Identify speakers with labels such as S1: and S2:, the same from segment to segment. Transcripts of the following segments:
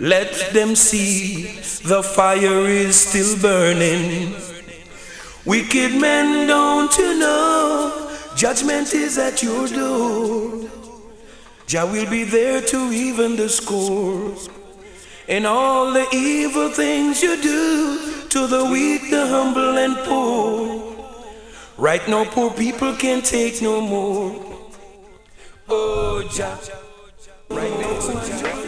S1: Let them see the fire is still burning. Wicked men, don't you know? Judgment is at your door. Jah will be there to even the score. And all the evil things you do to the weak, the humble, and poor. Right now, poor people can't take no more. Oh, Jah. Right now, Jah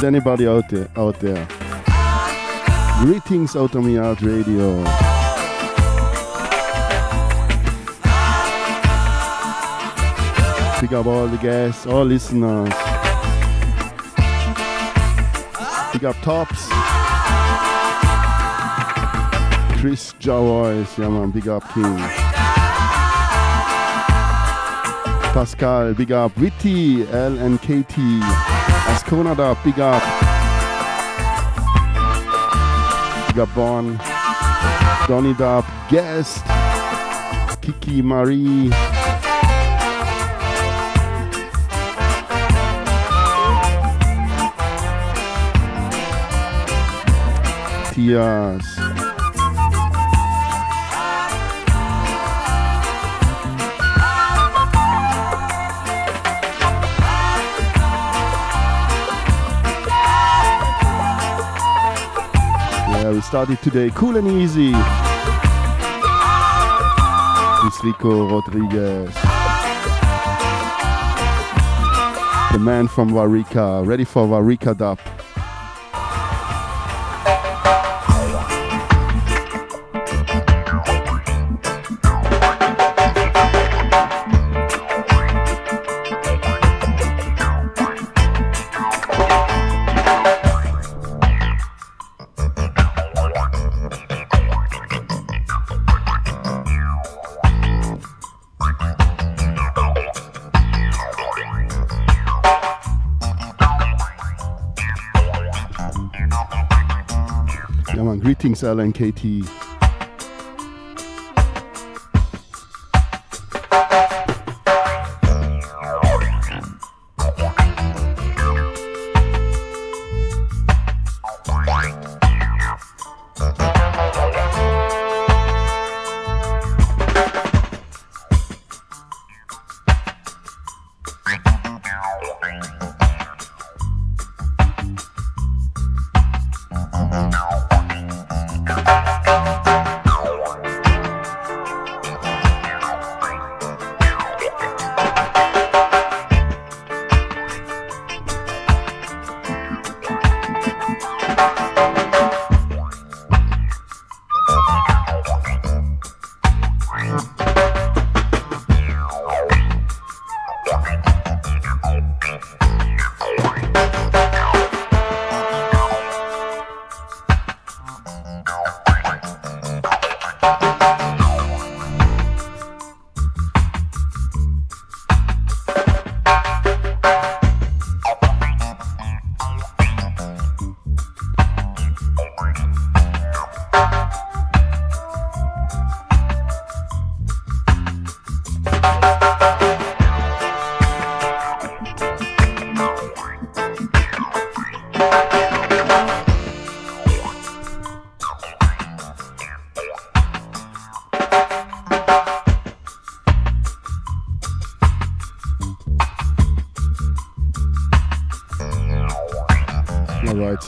S2: Is anybody out there? Out there? Greetings, out of me out radio. Pick up all the guests, all listeners. Pick up tops. Chris Jawois, yeah man, big up King. Pascal, big up. Witty, L and KT. Ascona da, big up. Big up Bon. Donny Dub, guest. Kiki Marie. Tias. Started today cool and easy. With Rico Rodriguez. The man from Wareika, ready for Wareika Dub. Man, greetings LNKT.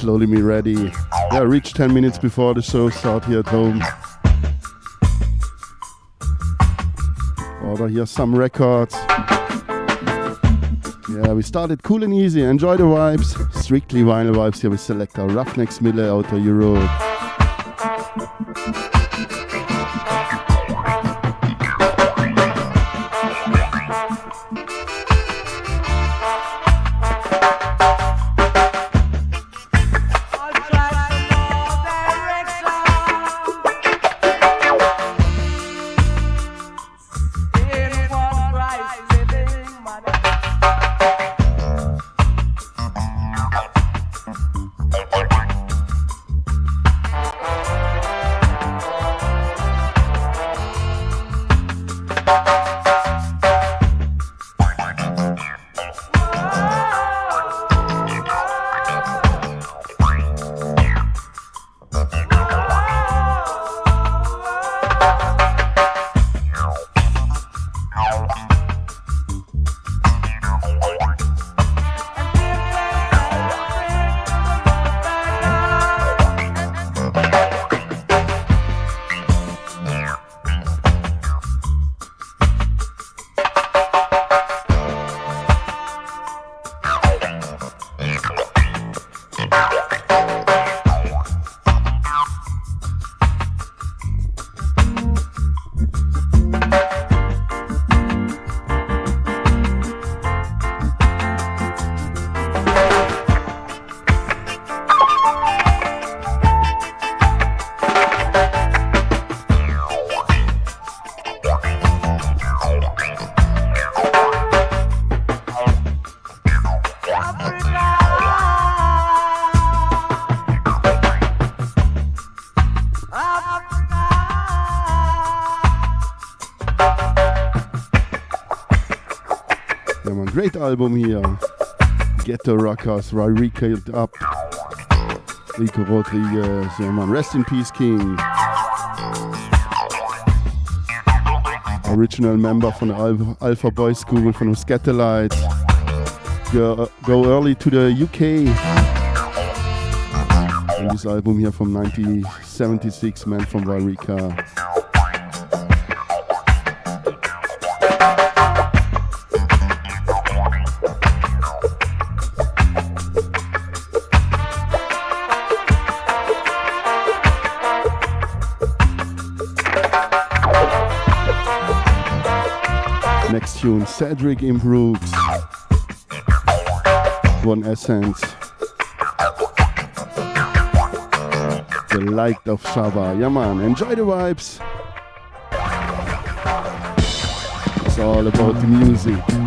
S2: Slowly me ready. Yeah, I reached 10 minutes before the show start here at home. Order here some records. Yeah, we started cool and easy. Enjoy the vibes. Strictly vinyl vibes here with selector Ruffneck Smille out of Europe. Ghetto Rockers, Rarika Up. Rico Rodriguez, man, Rest in Peace King. Original Member von der Alpha Boy School, von dem Scatterlight. Go, go early to the UK. Und dieses Album hier vom 1976, Man from Wareika. Tune Cedric Im Brooks. One Essence. The Light of Shaba. Yeah, enjoy the vibes. It's all about the music.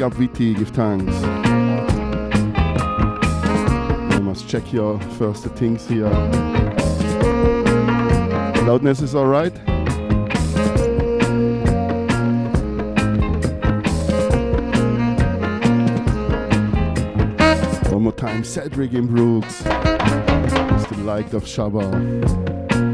S3: Big up VT, give thanks. You must check your first things here. Loudness is alright. One more time, Cedric Im Brooks. It's the light of Shabba.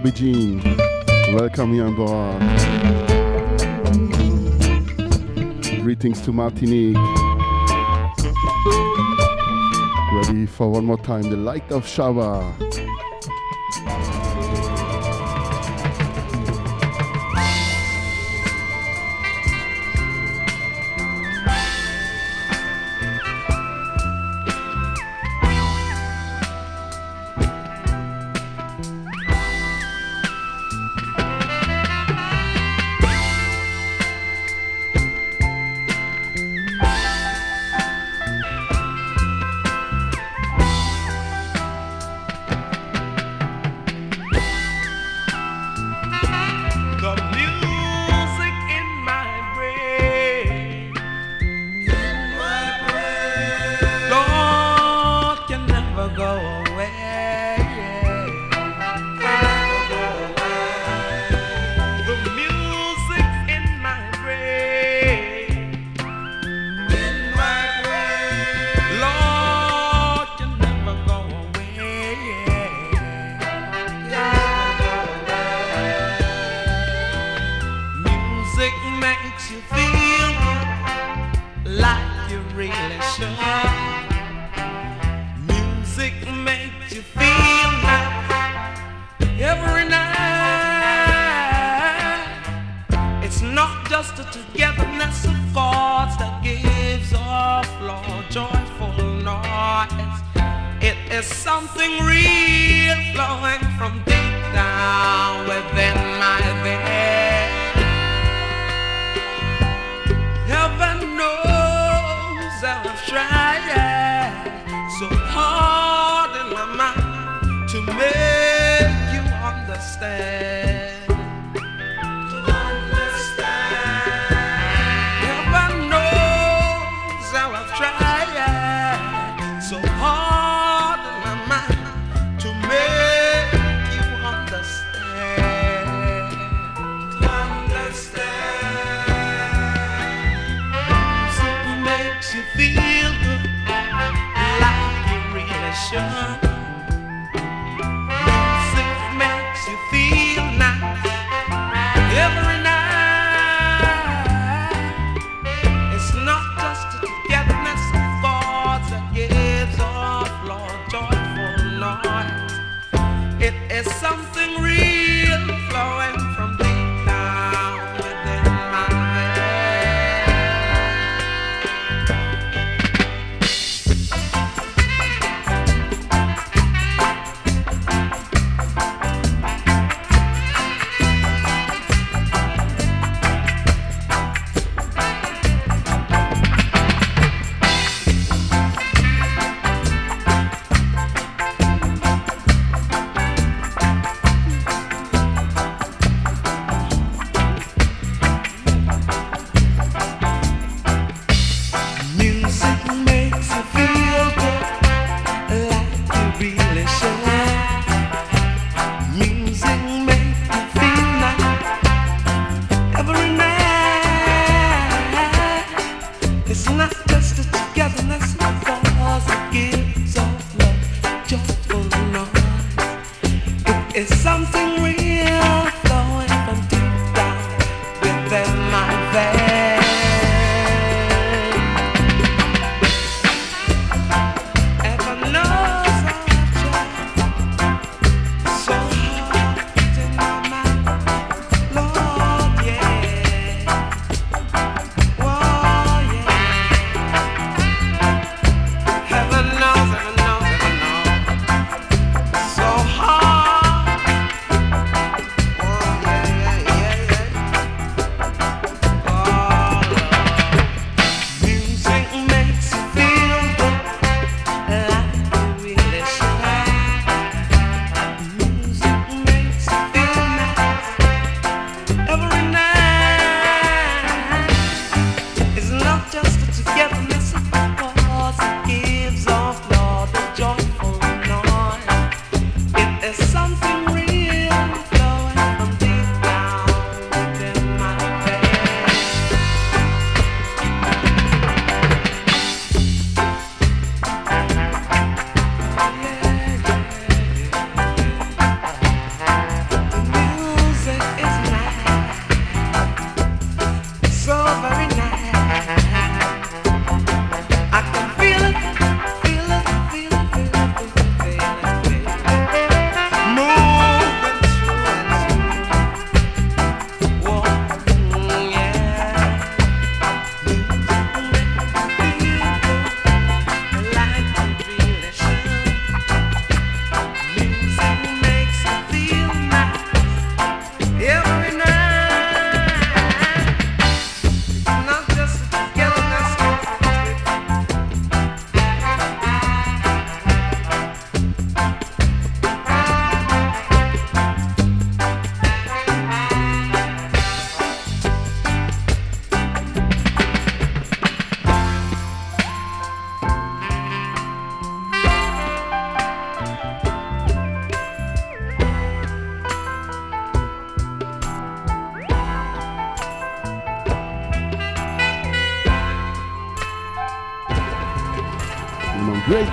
S3: Bobby Jean. Welcome on board. Greetings to Martinique. Ready for one more time the light of Shabba.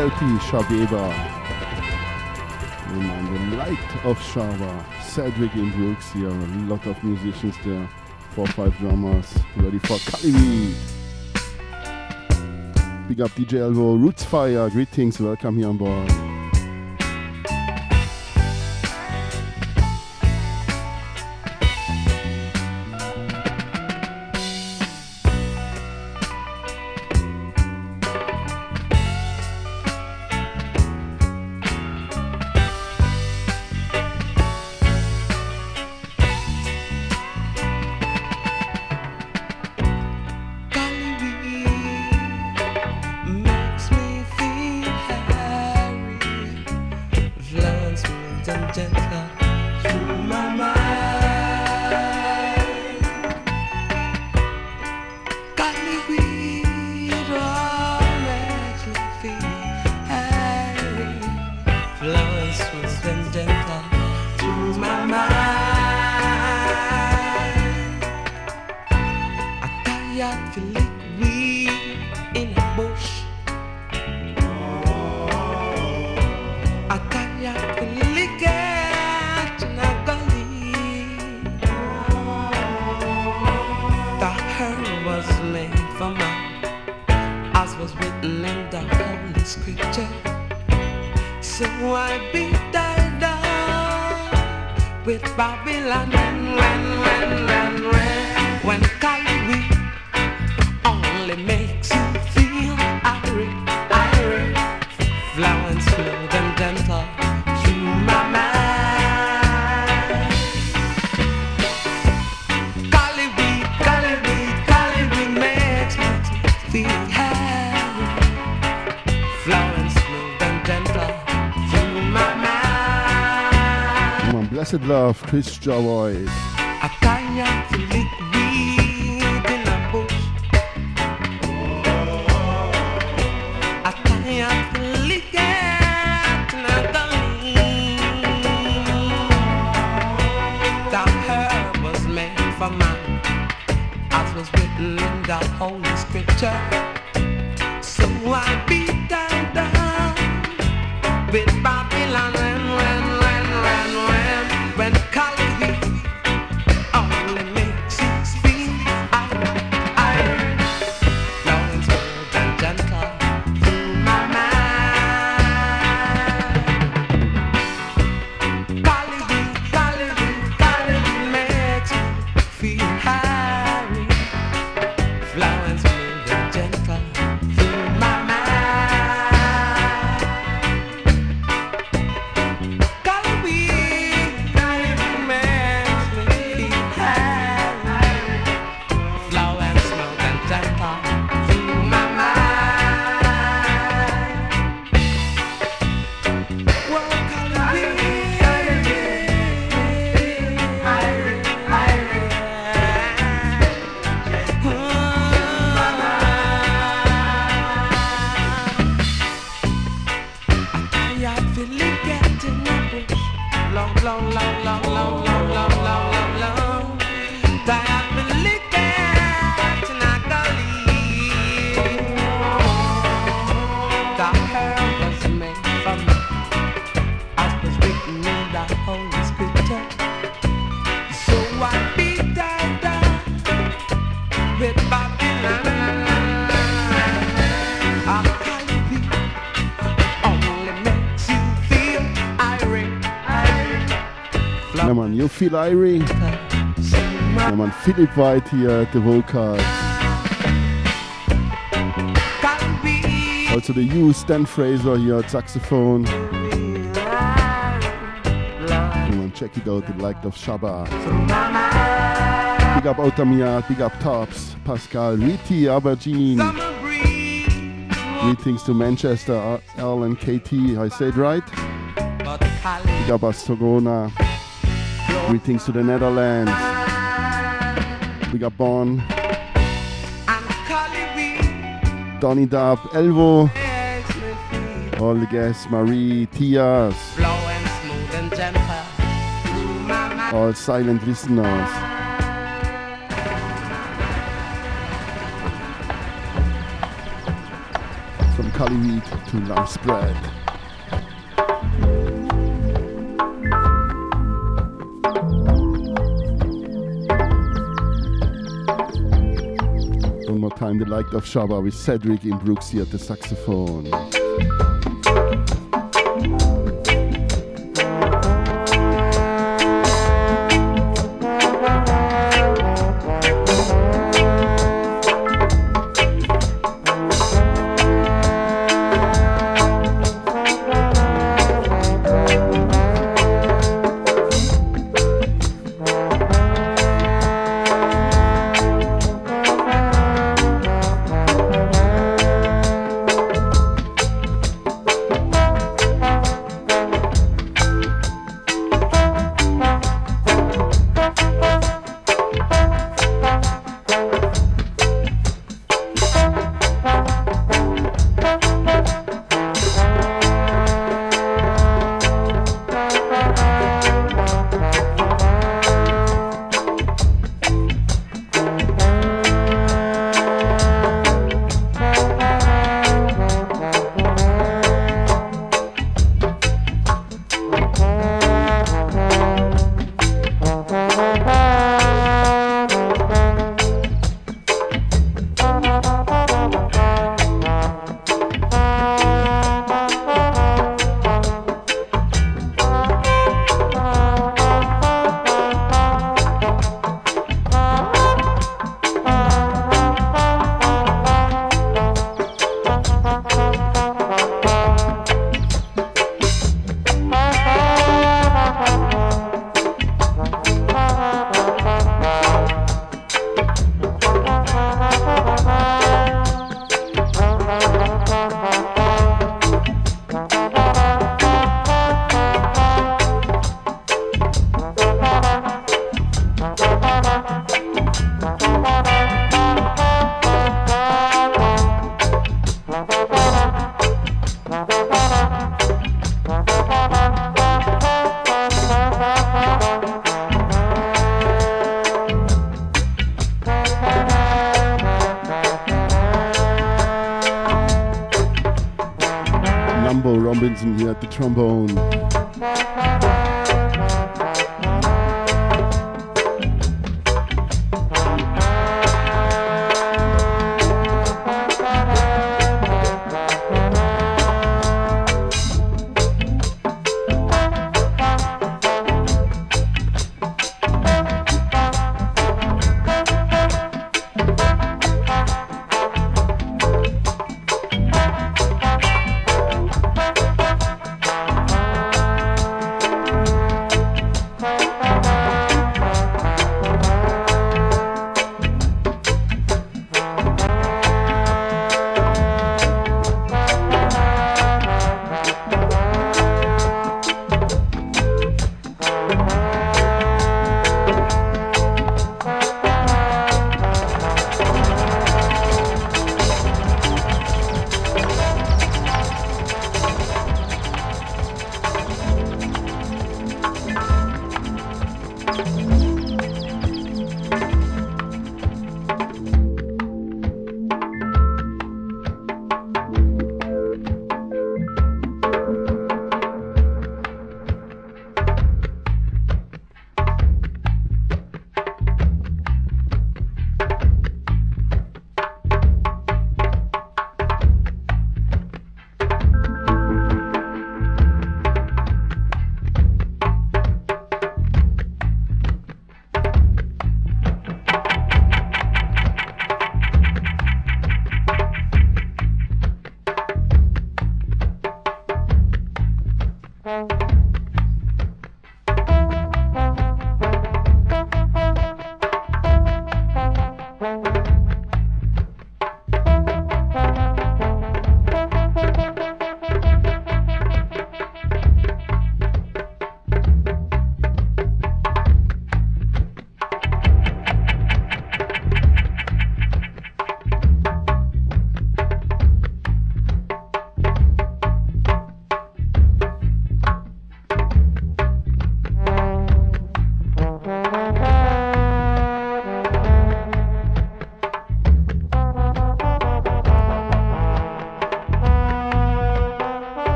S2: LP Shabeba. The light of Shaba, Cedric Im Brooks here, a lot of musicians there, four five drummers, ready for Cali Big up DJ Elvo, Roots Fire, greetings, welcome here on board. Christian Void. Chris Jawai. Phil Irie. Ja, man, Philipp White hier, the Vocals. Also the U, Stan Fraser hier, Saxophone. Man, check it out, the light of Shabba. Big up Otamia, big up Tops, Pascal, Riti, Abergene. Greetings to Manchester, L and KT, I said right? Big up Astogona. Greetings to the Netherlands. Big up Bonn. Donny Dub, Elvo. All the guests, Marie, Tias. All silent listeners. From Cali to Lamb Spread. The light of Shabba with Cedric Im Brooksy at the saxophone.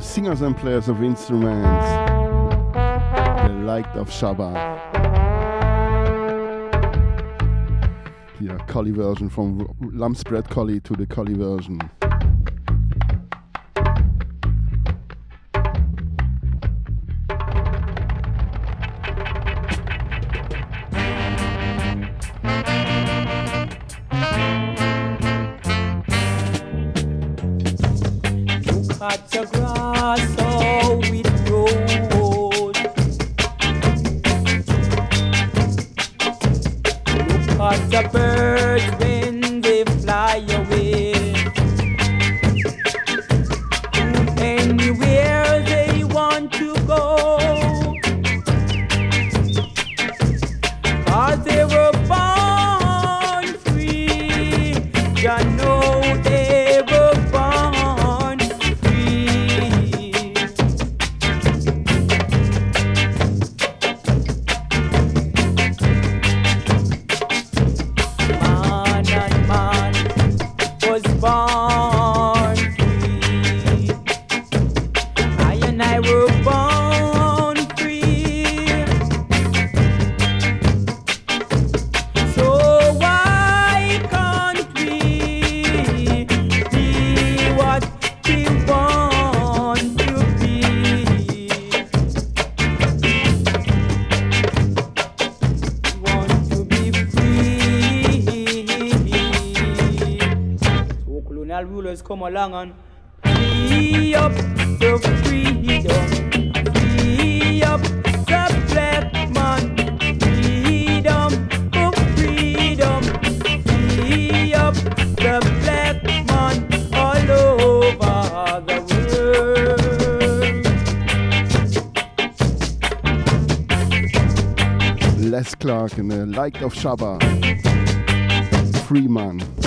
S4: Singers and players of instruments, the light of Saba. Here, Collie version from Lamb Spread Collie to the Collie version. come along and free up the freedom, free up the black man, freedom, oh freedom, free up the black man all over the
S5: world. Les Clark, in eine Light of Shabba. Freeman.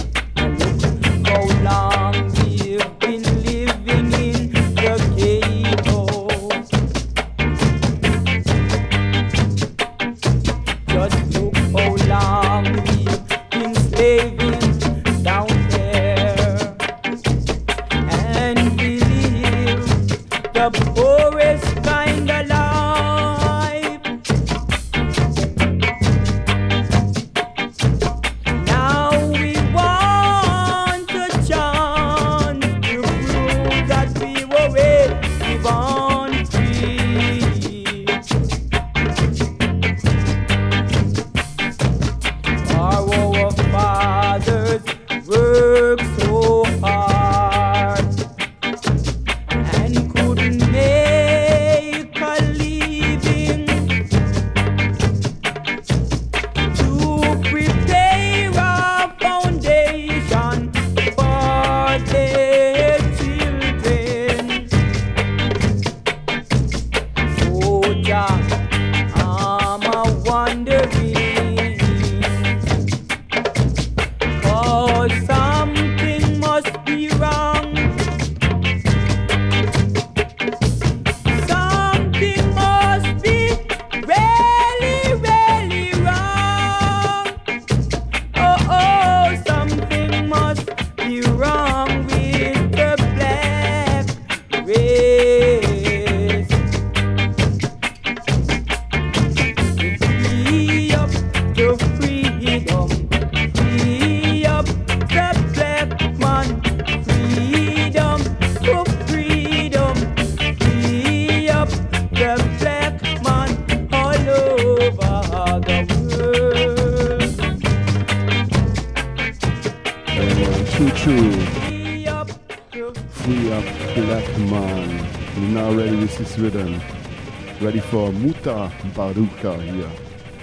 S5: Baruka hier,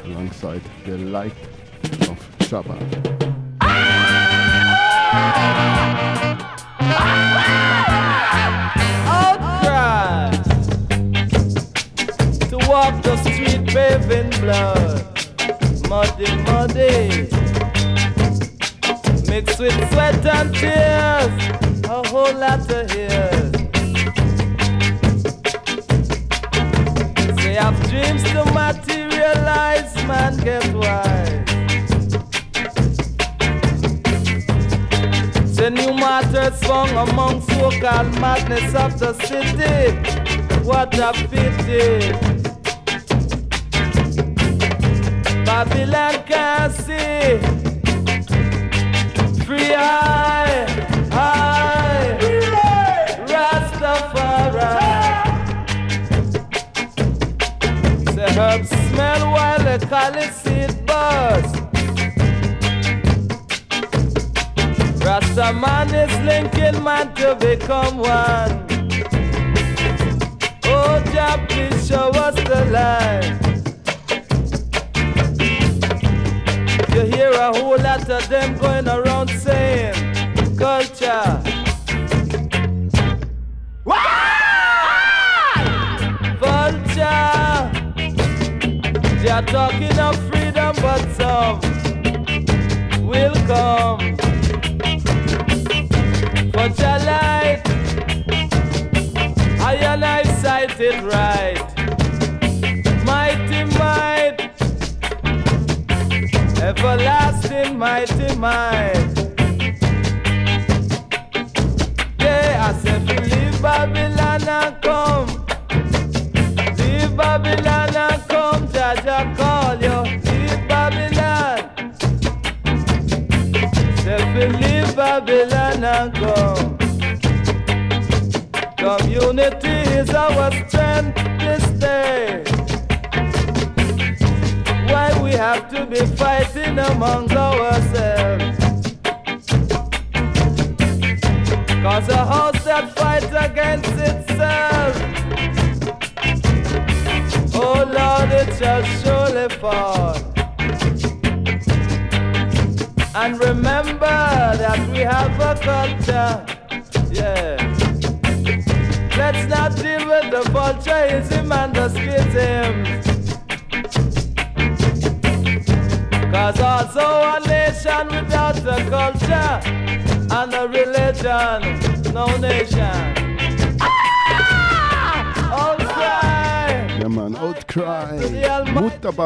S5: alongside der Light of
S2: Shabbat.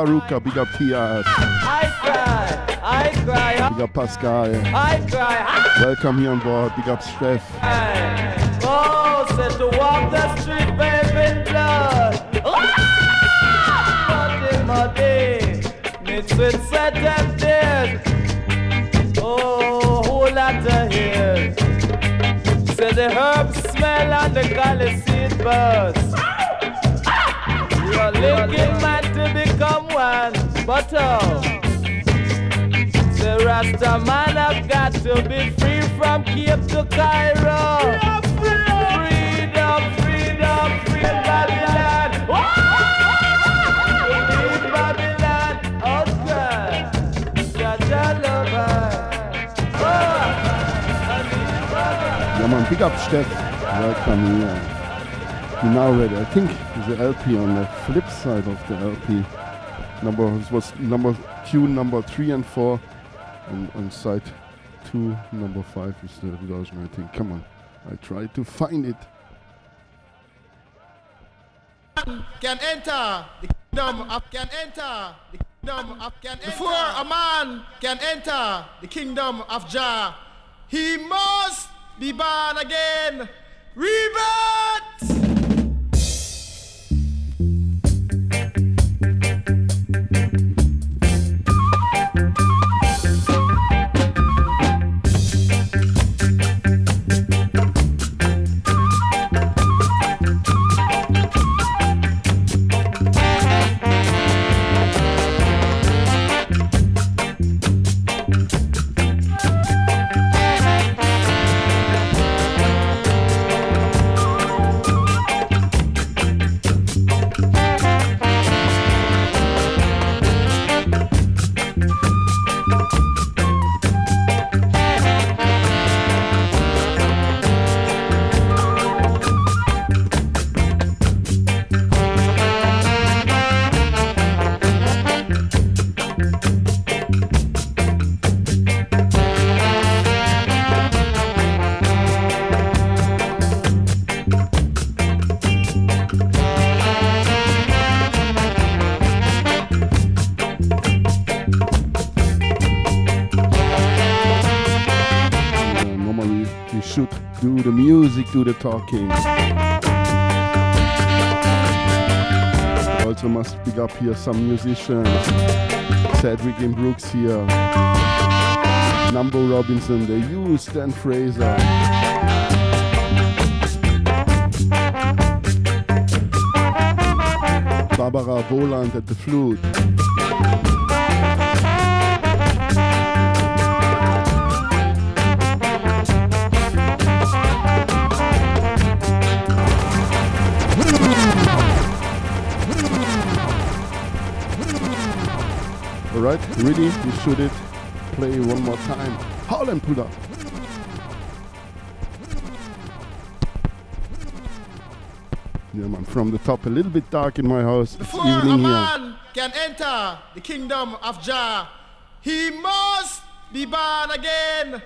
S2: Baruka, big up Tias.
S5: I cry, I cry.
S2: Big up Pascal.
S5: I cry.
S2: Welcome here on board, big up Steph.
S5: Oh, said to walk the street, baby, blood. Ah! Muddy, muddy it's with set them dead. Oh, whole lot of here. Say the herbs smell and the golly seed burst. One, but oh. The Rasta man have got to be free from Cape to Cairo. Freedom, freedom, freedom, Babylon. Babylon lover.
S2: Yeah man, big up Steph. Welcome here. You now ready? I think the LP on the flip side of the LP. Number this was number tune number three and four. And on side two, number five is the version I think. Come on. I tried to find it.
S6: Can enter the kingdom of can enter the kingdom of can before a man can enter the kingdom of Jah, he must be born again.
S2: The talking. Also must pick up here some musicians. Cedric Im Brooks here. Numbo Robinson, the you, Stan Fraser. Barbara Boland at the flute. Alright, ready? You should it. Play one more time. Harlem put up. Yeah, man, from the top, a little bit dark in my house. It's
S6: Before a
S2: evening here.
S6: man can enter the kingdom of Jah, he must be born again.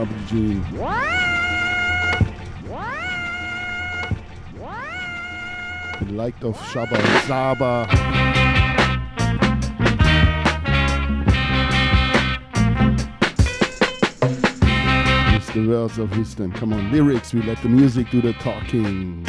S4: Abu Jean. The light of Saba Zaba. It's the words of wisdom. Come on, lyrics. We let the music do the talking.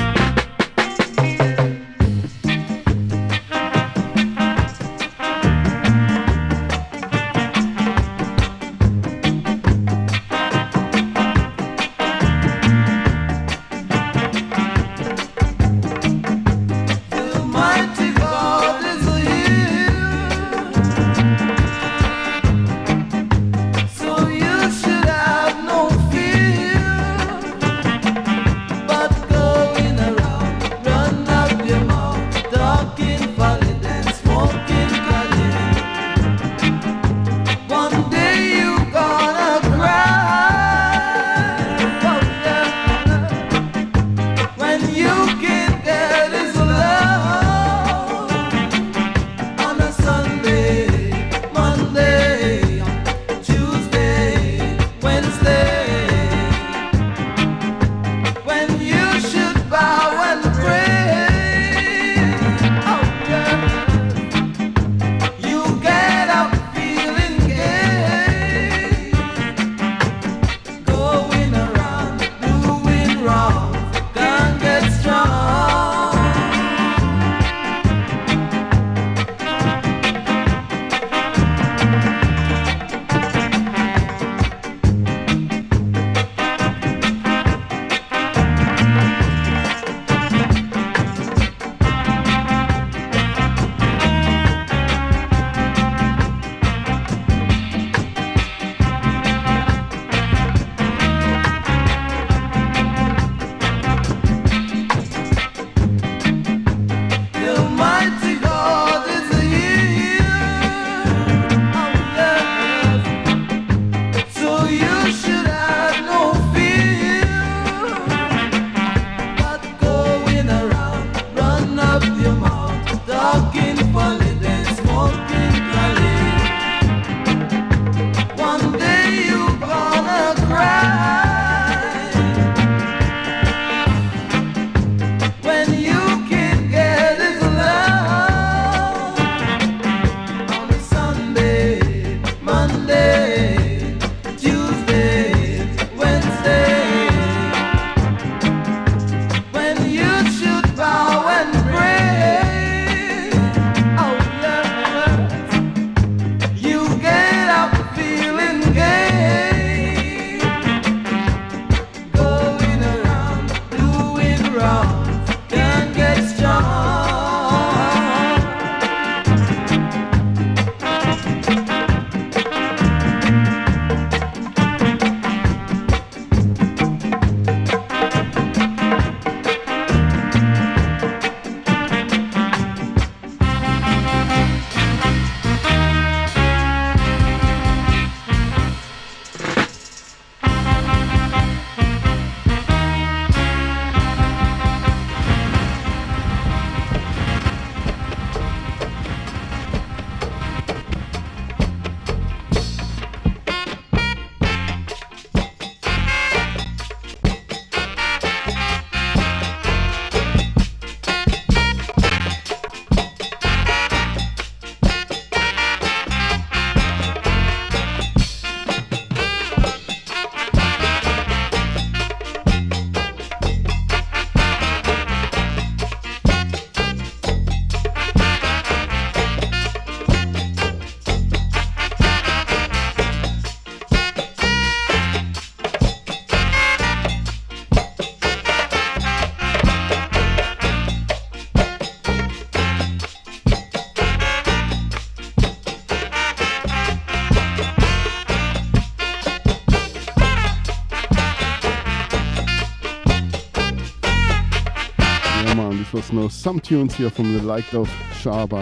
S4: Some tunes here from the Light of Saba.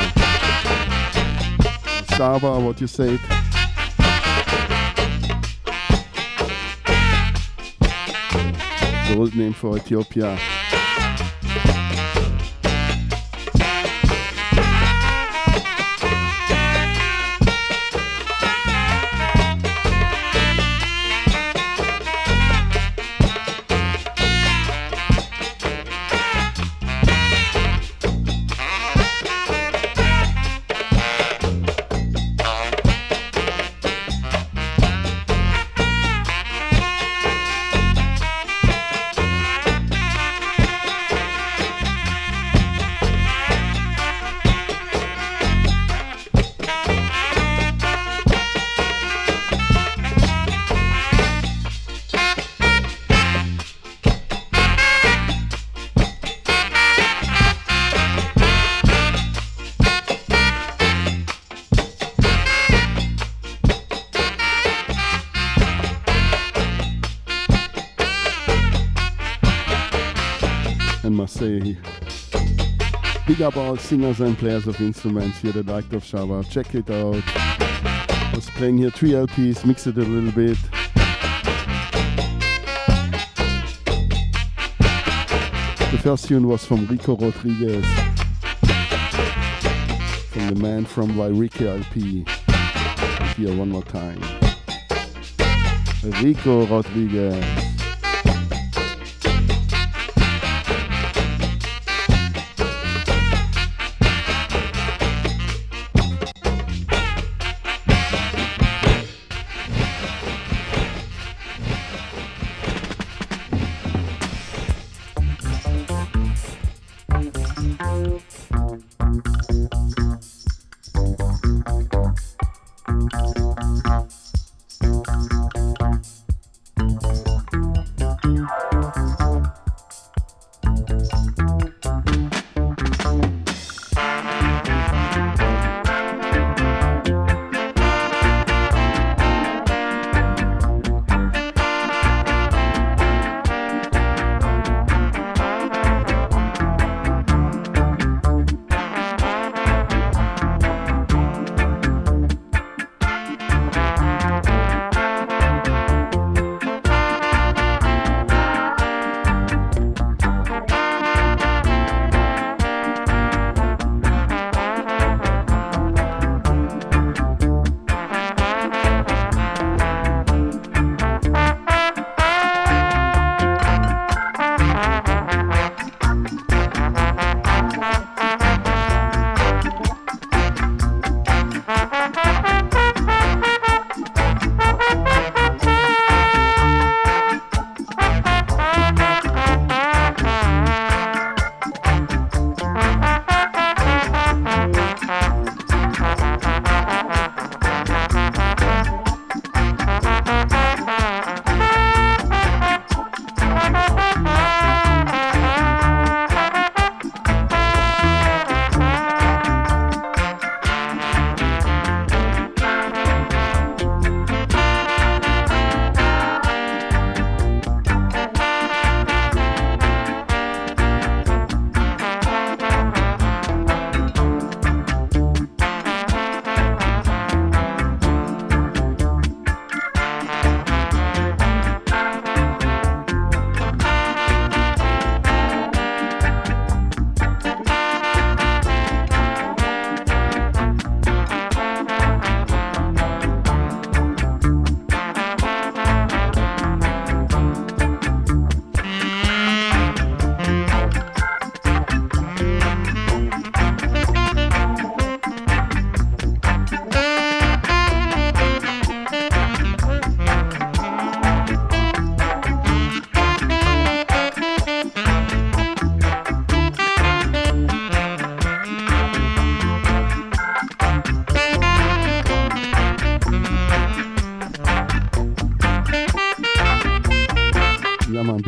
S4: Saba, what you say? The old name for Ethiopia.
S2: Big up all singers and players of instruments here, the Light of Saba. Check it out. I was playing here three LPs, mix it a little bit. The first tune was from Rico Rodriguez, from the man from Wareika LP. Here one more time. Rico Rodriguez.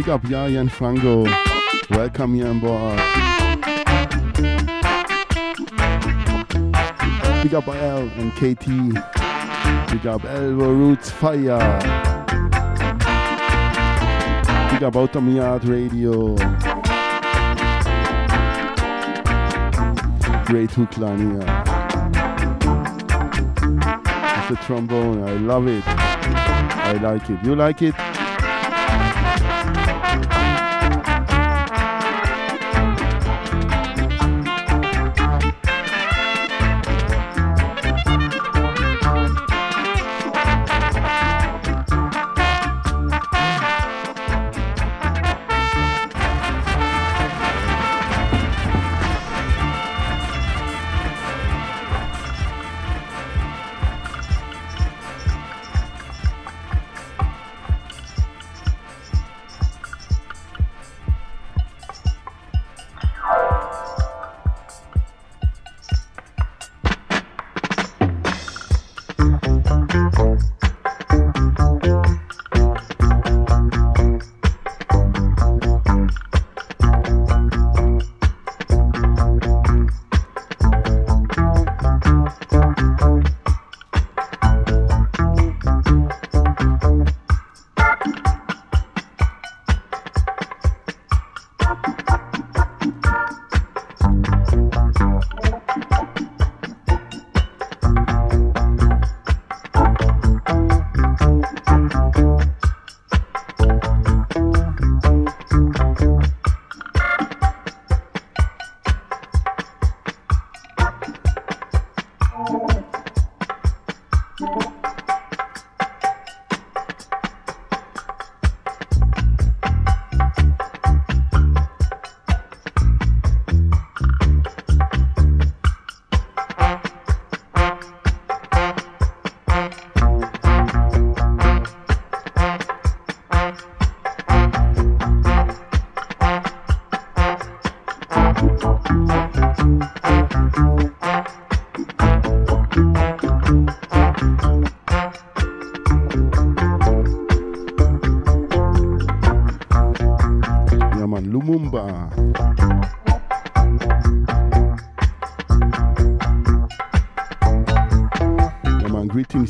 S2: Up Yaya and. Welcome here on board. Big up L and KT. Big up Elbow Roots Fire. Big up Outta Mi Yard Radio. Great hook line here. It's a trombone. I love it. I like it. You like it?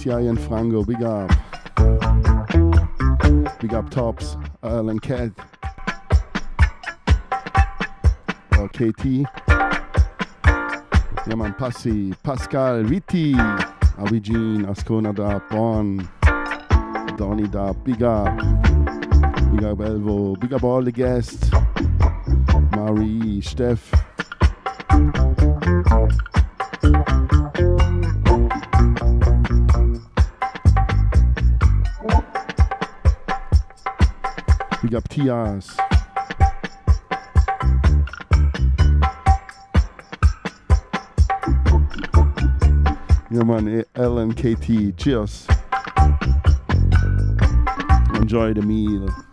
S2: Ja, Ian Frango, big up. Big up Tops, Alan Cat, oh, KT. Ja, man, Passi, Pascal, Vitti, Abigin, Ascona da, Bon, Donny da, big up. Big up Elvo, big up all the guests. Marie, Steph. kiosks. Yeah, man, eh, LMKT. Cheers. Enjoy the meal.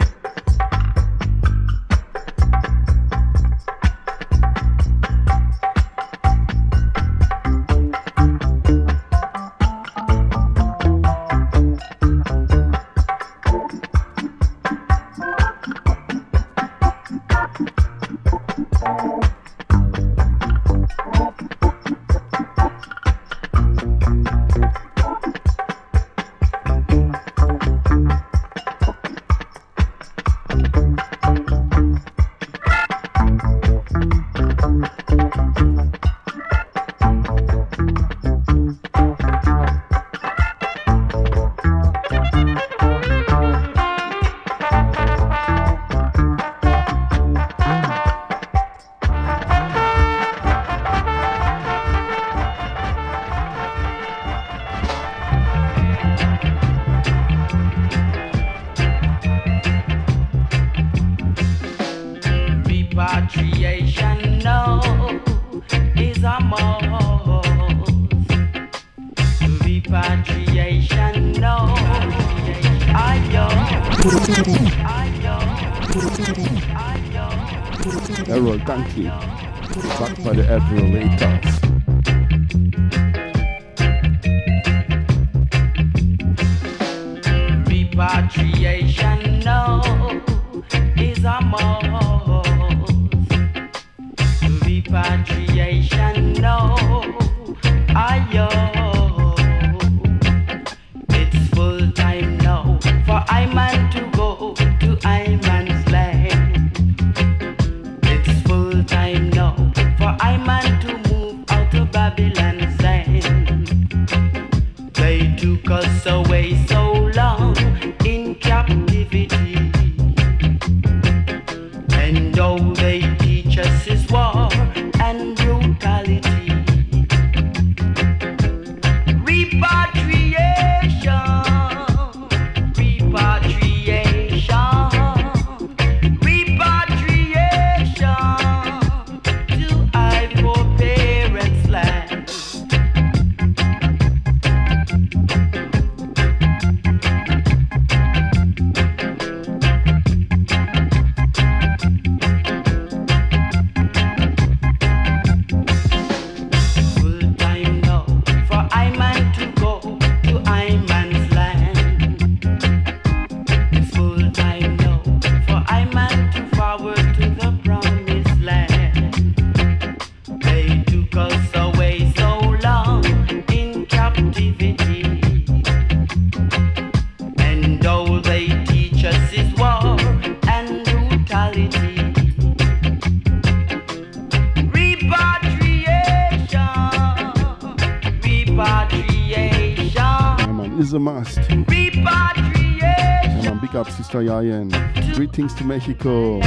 S2: Ayayan. Greetings to Mexico.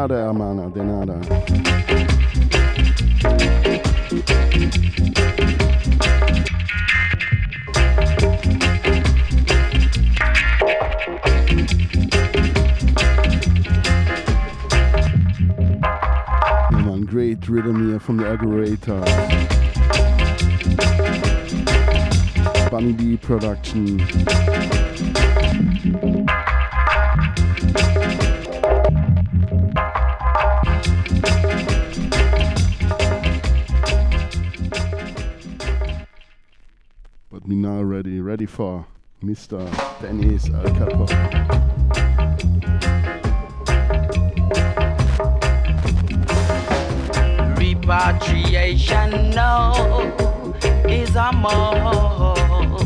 S7: nada, hermano, de nada. Man,
S2: great rhythm here from the Aggrovator. Bunny Lee production. For Mr. Dennis uh, Alcapone.
S7: repatriation now is a must.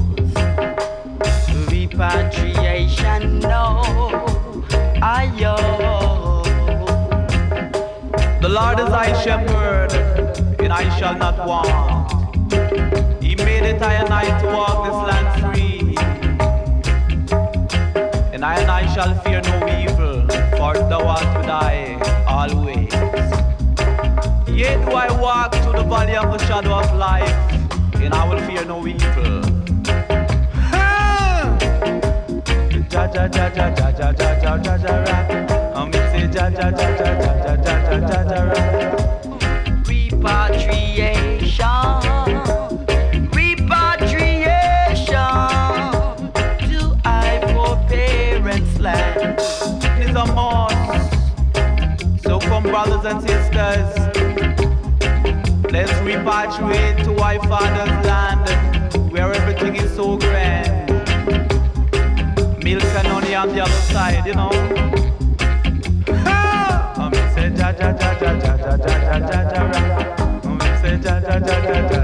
S7: Repatriation now, ayo.
S8: The Lord is thy shepherd, and I shall not want. He made it I and I to walk this land And I shall fear no evil, for thou art with I always. Yet do I walk through the valley of the shadow of life, and I will fear no evil. Ja ja ja ja ja ja ja ja ja ja. Um, say ja ja ja ja ja ja ja ja ja ja. Brothers and sisters. Let's repatriate to our father's land where everything is so grand. Milk and honey on the other side, you know. Um, say ja ja ja ja ja ja ja ja ja ja. Um, say ja ja ja ja ja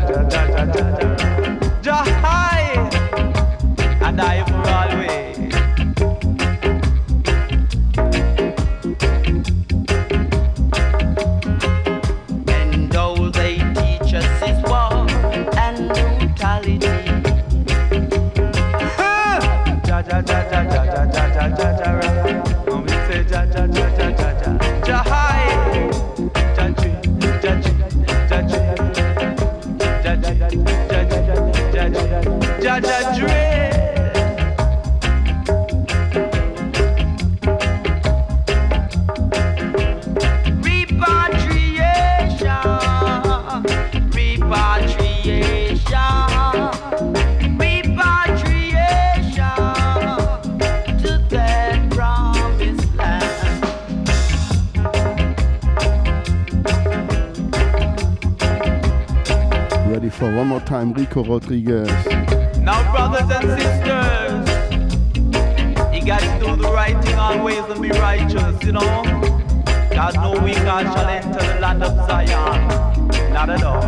S2: time, Rico Rodriguez.
S8: Now, brothers and sisters, you got to do the right thing always and be righteous, you know. God, no weak shall enter the land of Zion. Not at all.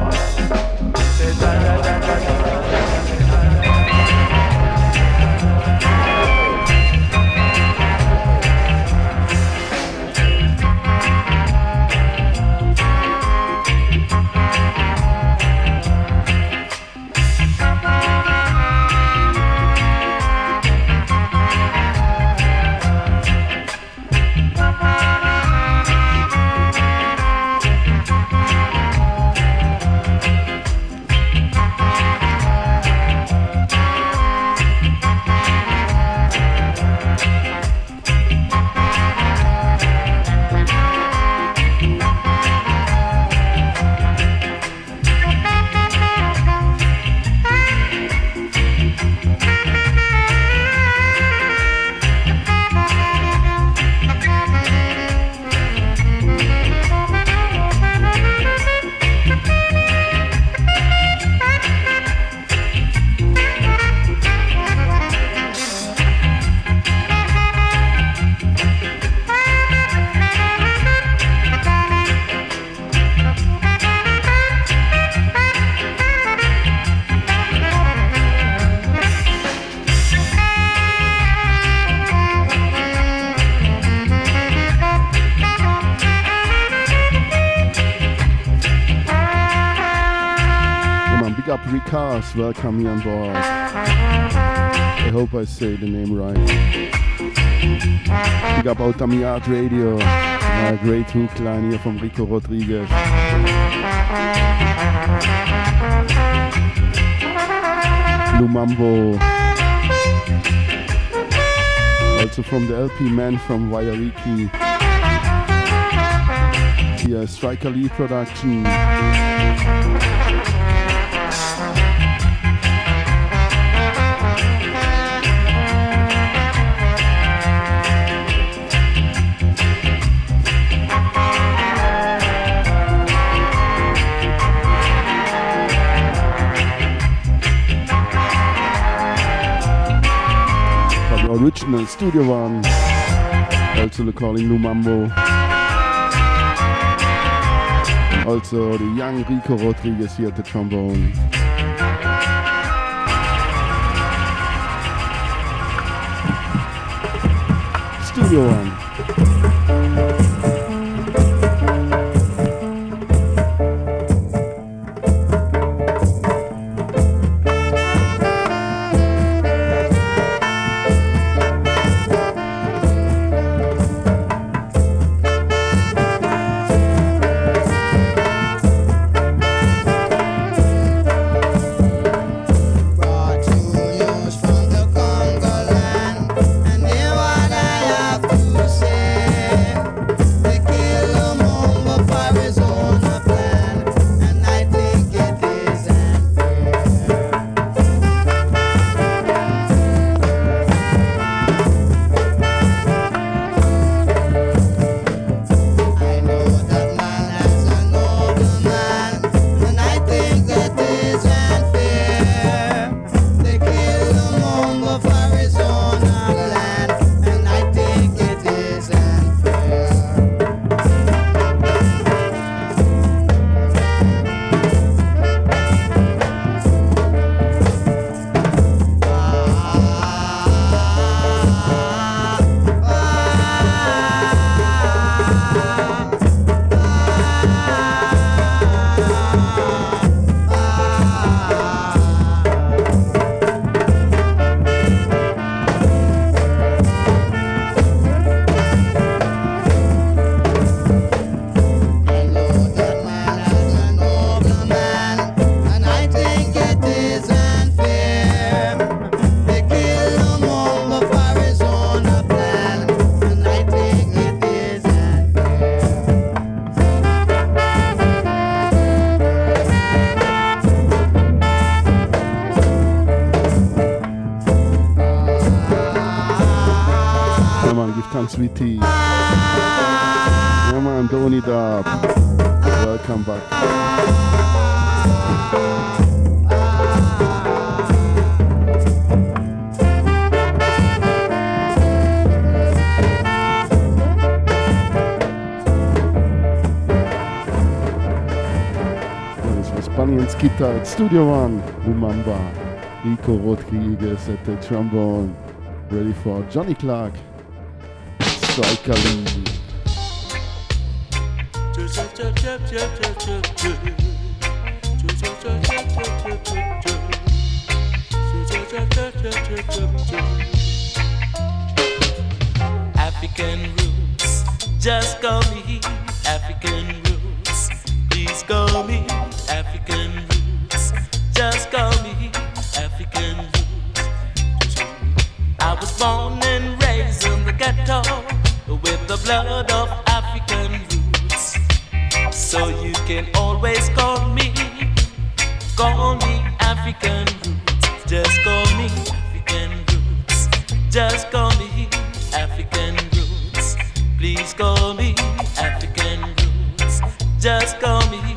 S2: Up Ricars, welcome here on board. I hope I say the name right. Big up Outta Mi Yard Radio, my great hook line here from Rico Rodriguez. Lumumba. Also from the LP Man from Wareika. Here, Striker Lee production. Studio one. Also calling Lumambo. Also the young Rico Rodriguez here at the trombone. Studio one. Studio One, Lumumba. Rico Rodriguez at the trombone, ready for Johnnie Clarke. Lee.
S9: African roots, just call me African roots. Please call me African just call me African roots. I was born and raised in the ghetto with the blood of African roots. So you can always call me, call me African roots, just call me African roots, just call me African roots. Please call me African roots, just call me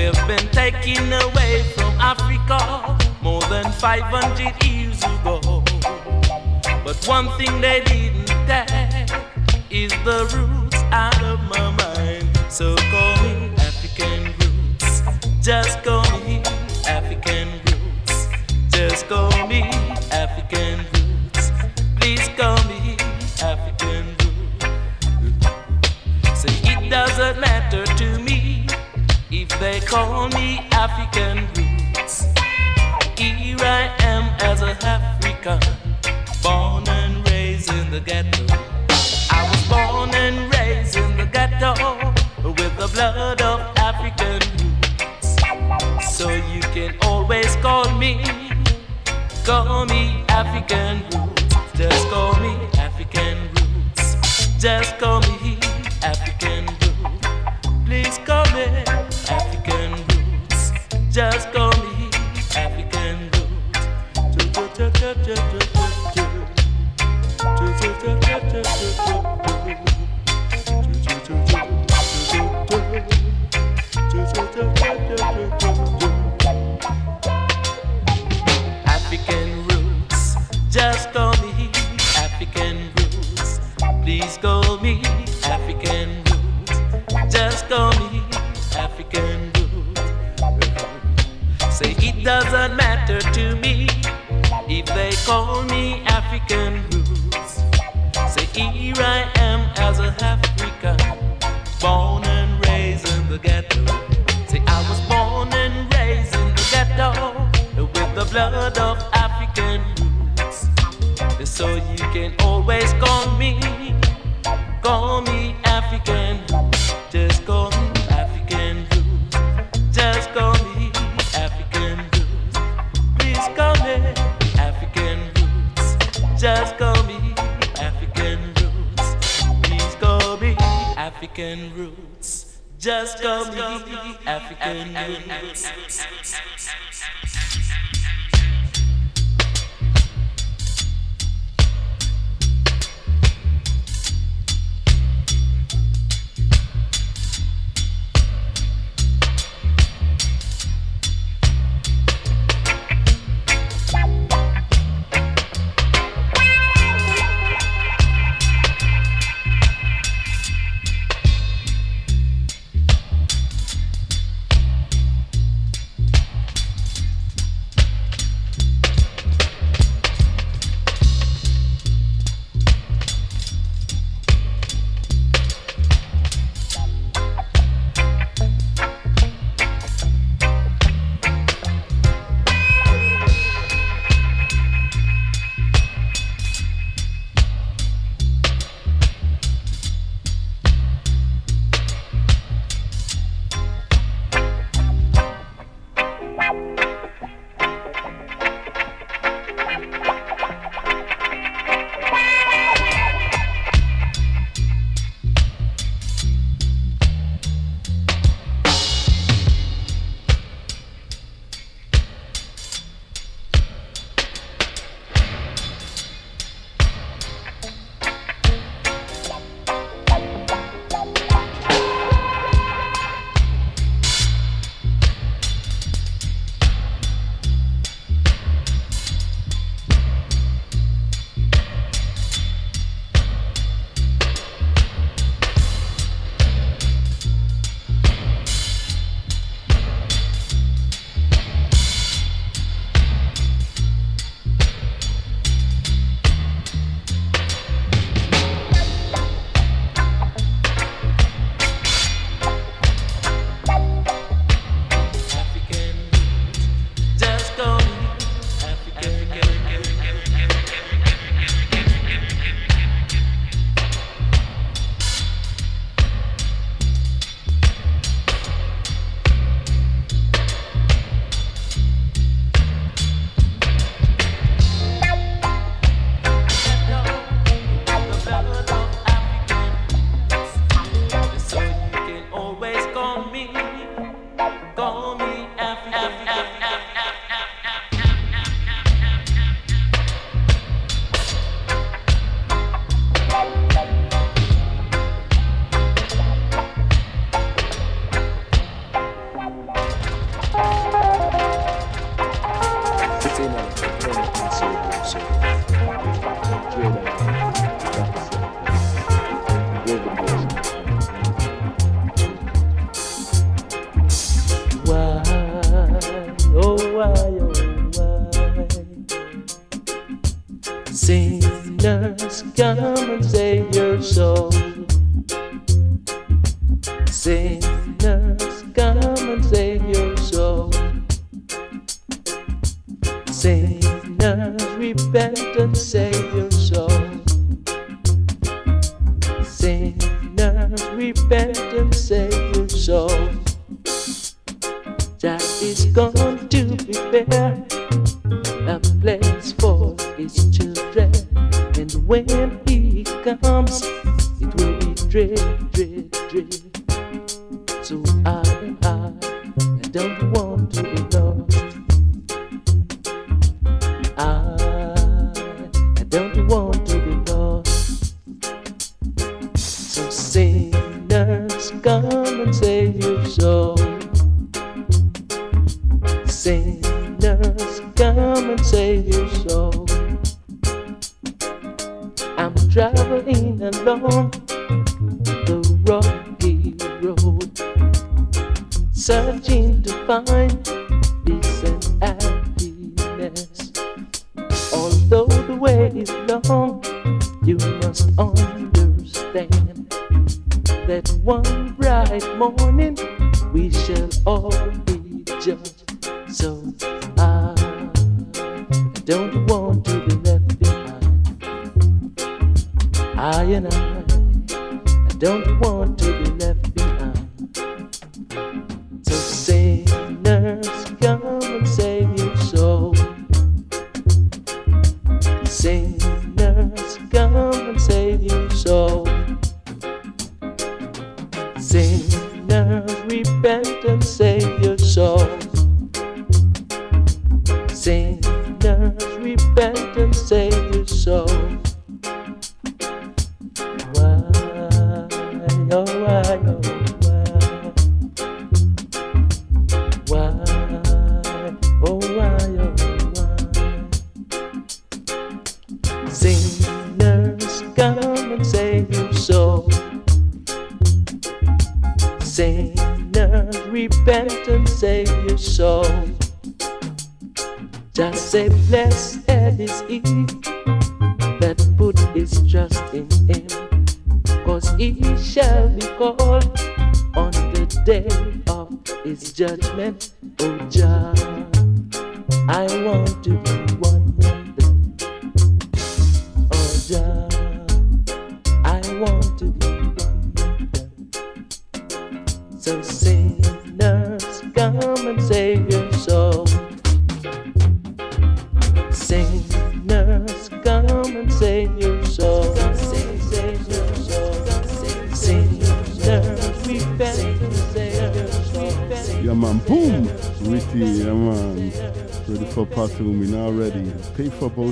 S9: We've been taken away from Africa more than 500 years ago. But one thing they didn't take is the roots out of my mind. So call me African roots. Just call me African roots. Just call me African roots. Please call me African roots. Say it doesn't matter to me they call me African roots. Here I am as an African, born and raised in the ghetto. I was born and raised in the ghetto with the blood of African roots. So you can always call me, call me African roots. Just call me African roots. Just call me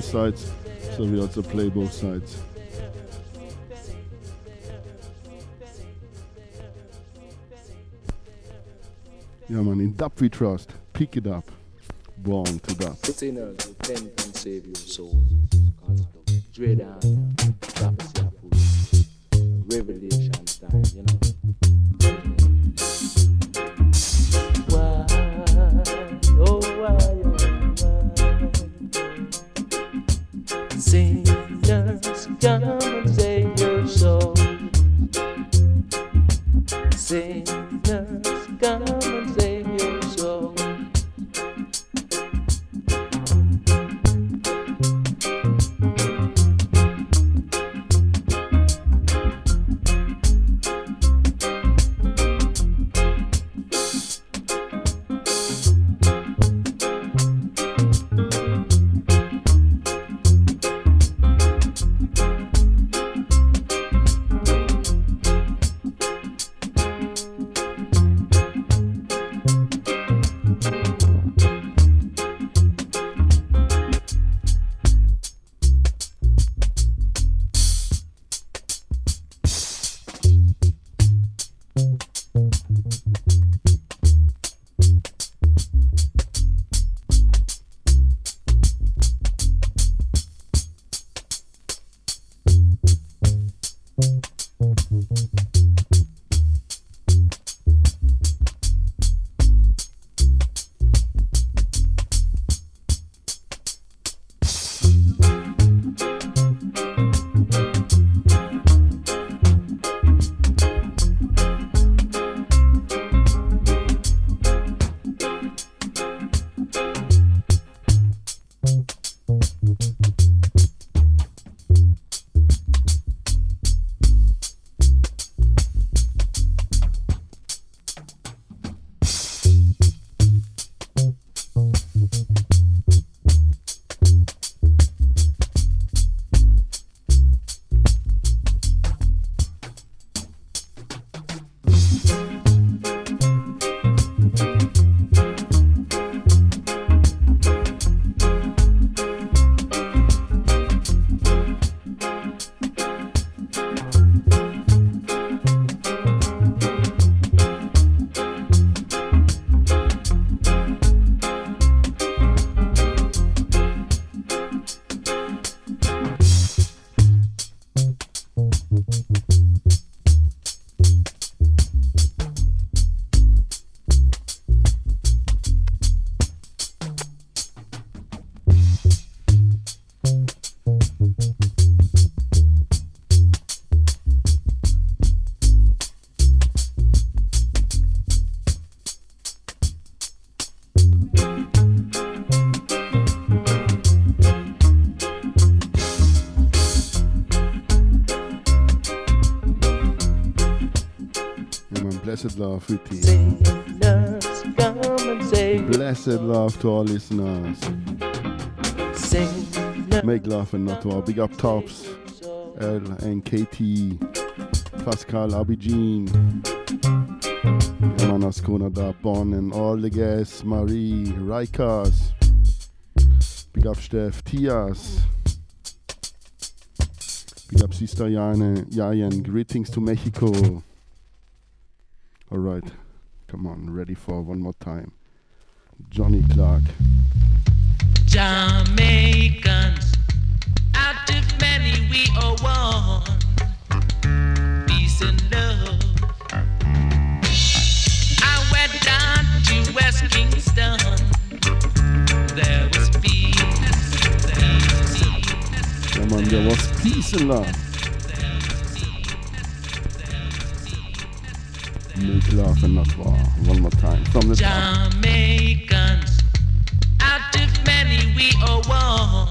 S2: sides, so we also play both sides. Yeah, man, in dub we trust. Pick it up. Born to dub.
S9: Repent and save your. Dread revelation. come and say your soul.
S2: Sing. love with
S9: tea.
S2: Blessed love to our listeners. Make love and not war. Big up tops. L and KT. Pascal Abijin. Manas Konada Bon and all the guests. Marie, Rikers, Big up Steph, Tias. Big up Sister Jane, Jajan. Greetings to Mexico. All right, come on, ready for one more time. Johnnie Clarke.
S9: Jamaicans, out of many we are one. Peace and love. I went down to West Kingston. There was peace. There peace.
S2: Come on, there was peace and love. Luke and not war. One more time. From the
S9: Jamaicans, top. out of many we are one.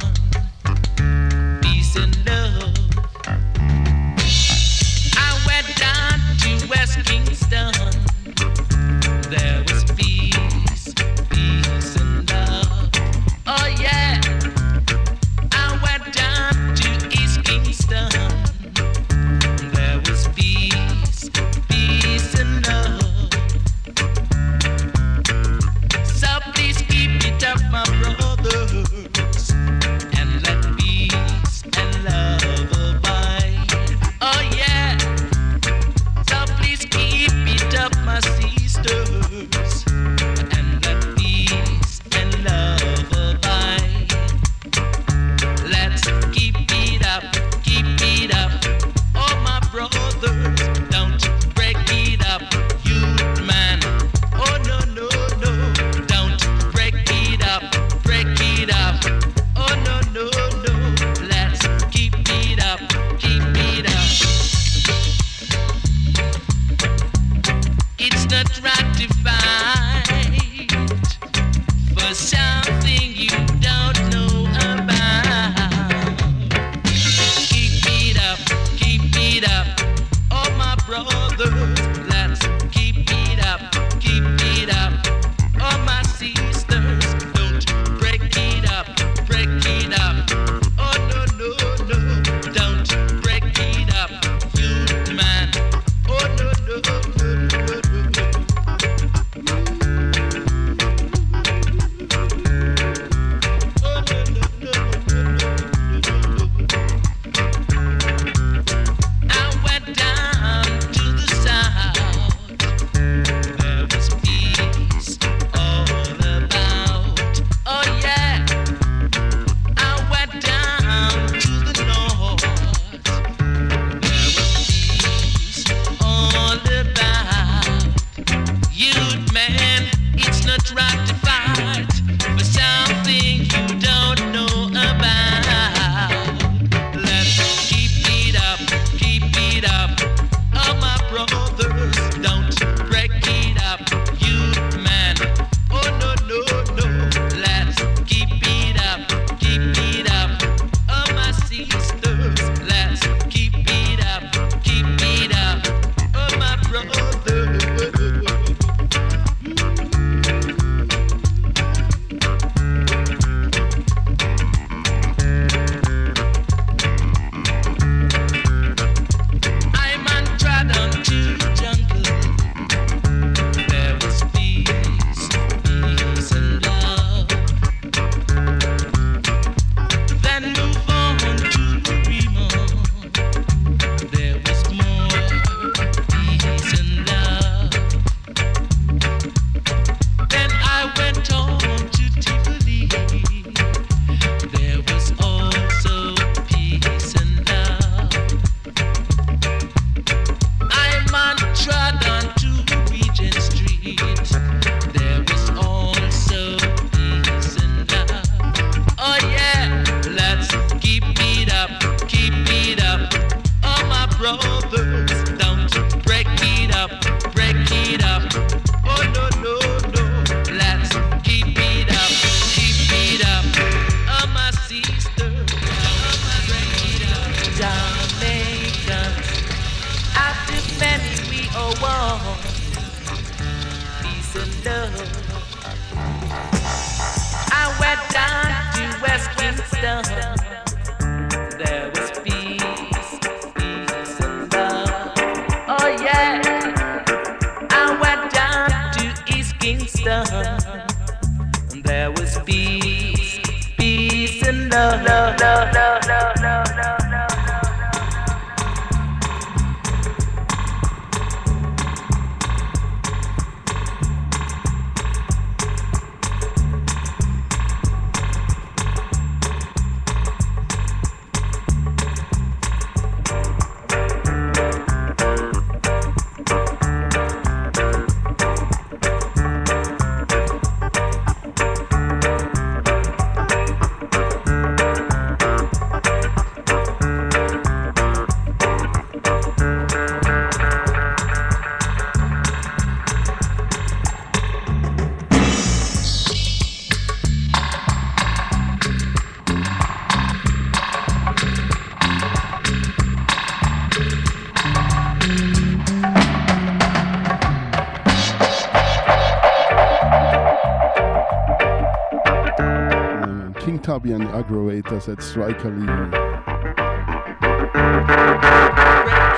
S9: Bobby and the Aggrovators at Striker Lee.
S2: Break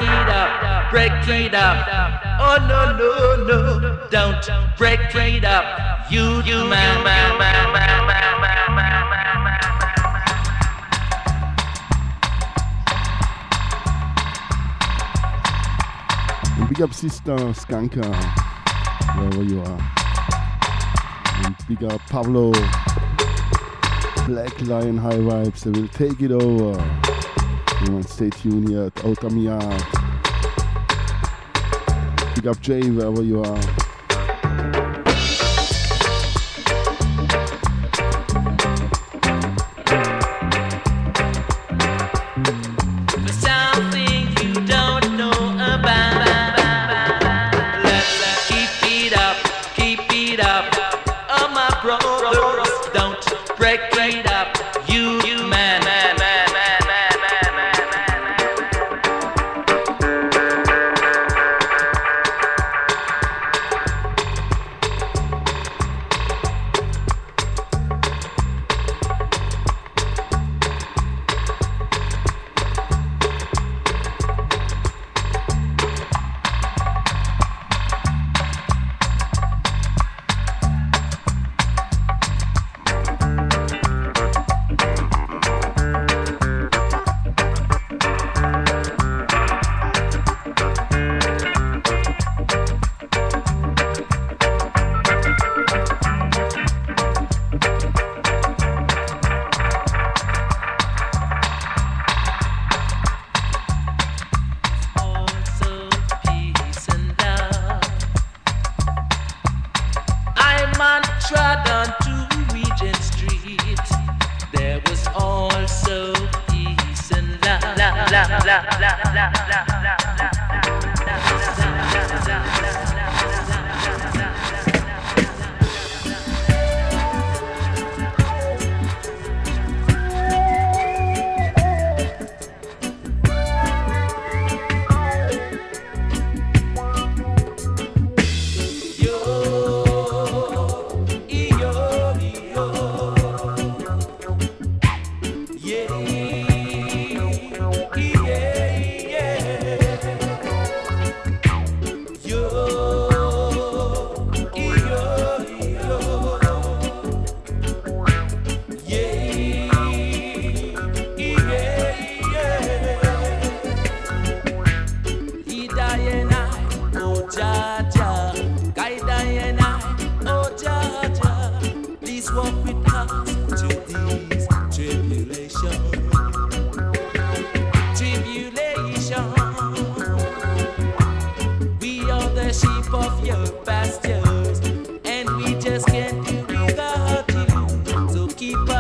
S2: it up, break it up. Oh no, no, no, don't break it up. You, you, man, man, man, man.
S9: Big up Sister Skanka, wherever you are. And big up Pablo. Black Lion High Vibes, they will take it over. Everyone stay tuned here at Outta Mi Yard. Big up Jay wherever you are.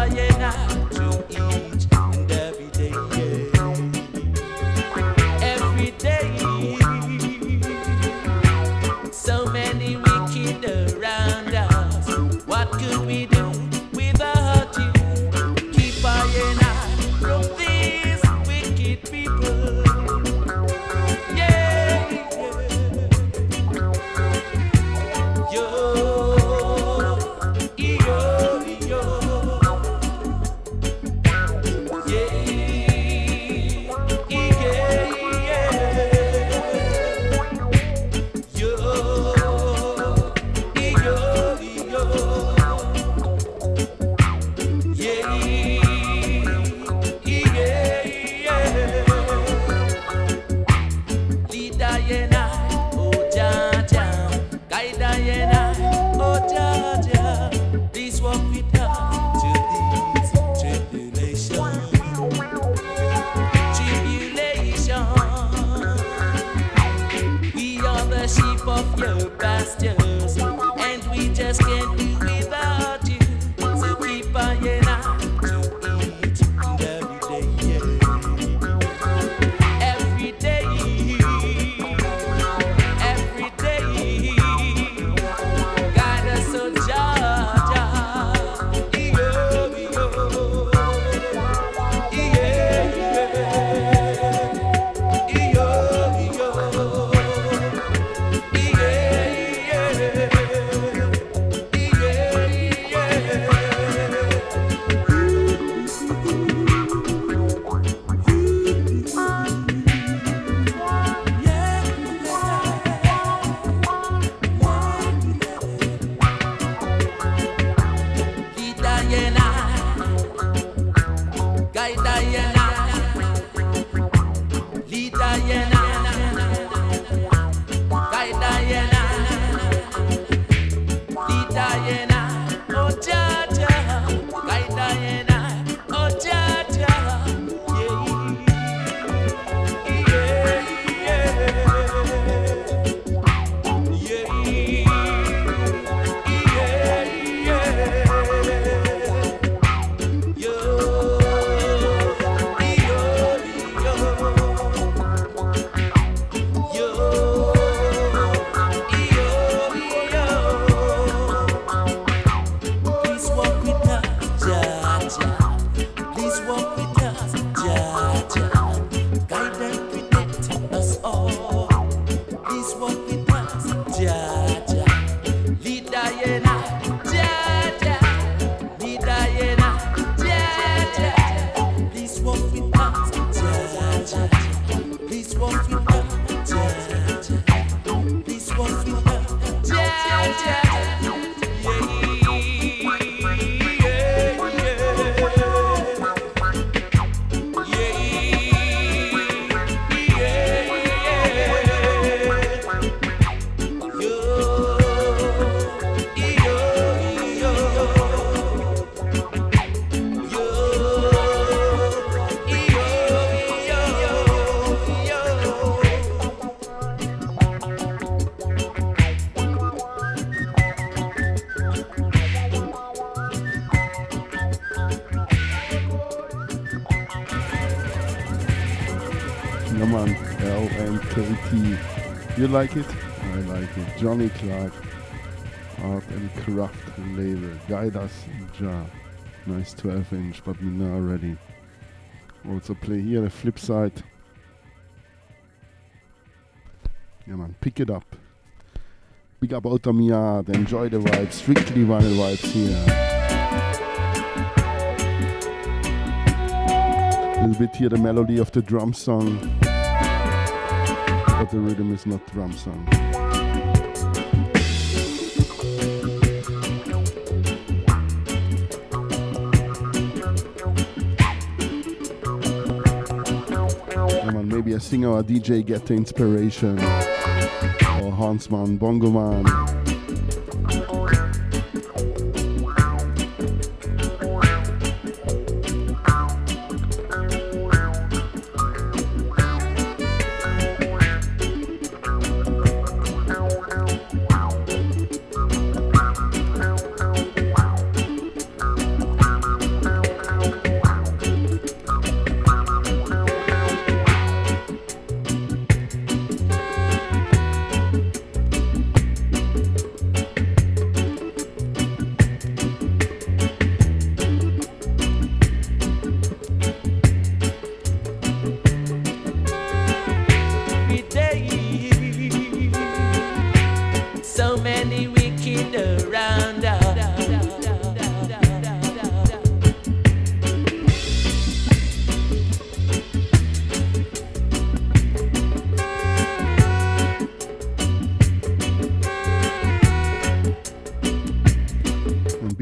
S9: yena.
S2: Like it? I like it. Johnnie Clarke, Art and Craft label. Guide us, Ja. Nice 12 inch, but we now ready. Also play here the flip side. Yeah man, pick it up. Big up yard, enjoy the vibes, strictly vinyl vibes here. A little bit here the melody of the drum song but the rhythm is not drum song. Come on, maybe a singer or a DJ get the inspiration. Or Hansman,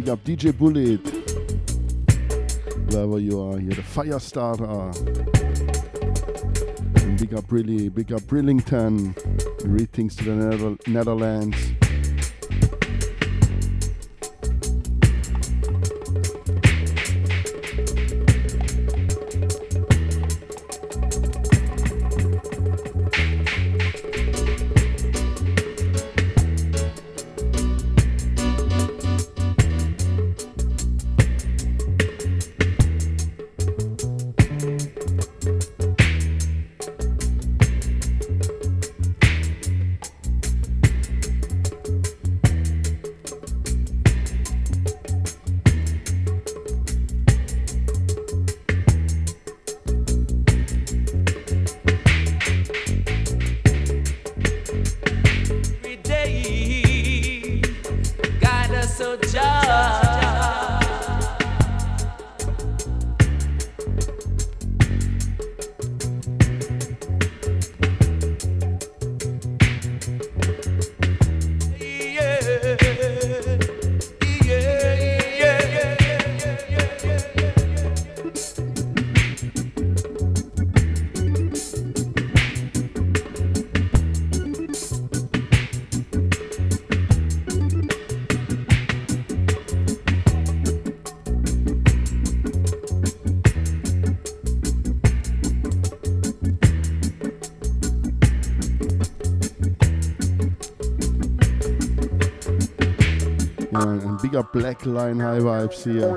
S2: Bongo Man. DJ Bullet. Wherever you are here, the fire starter. Big up really, big up Brillington. Greetings to the Netherlands. black line high vibes here.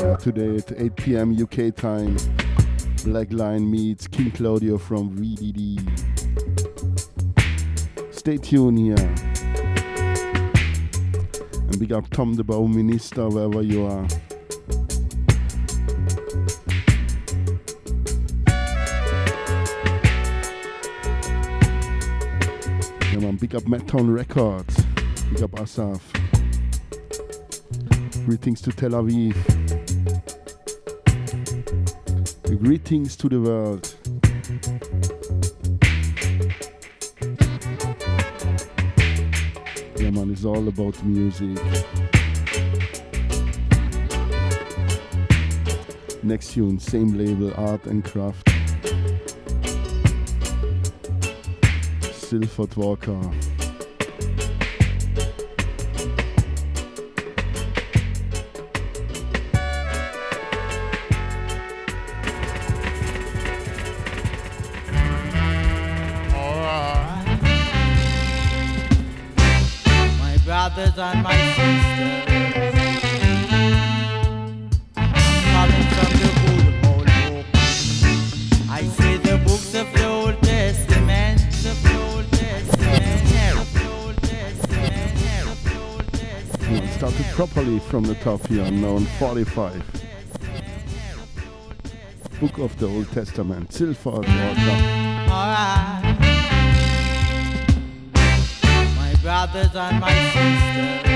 S2: Yeah, today at 8 p.m. UK time, Black Line meets King Claudio from VDD. Stay tuned here. And big up Tom the Bow Minister, wherever you are. up Records. Big up Asaf. Greetings to Tel Aviv. Greetings to the world. Yeah, man, it's all about music. Next tune, same label, Art and Craft. Sylford Walker.
S4: from the
S2: top here on known 45. Book of the Old Testament, Silford
S4: Water. My brothers and my sisters.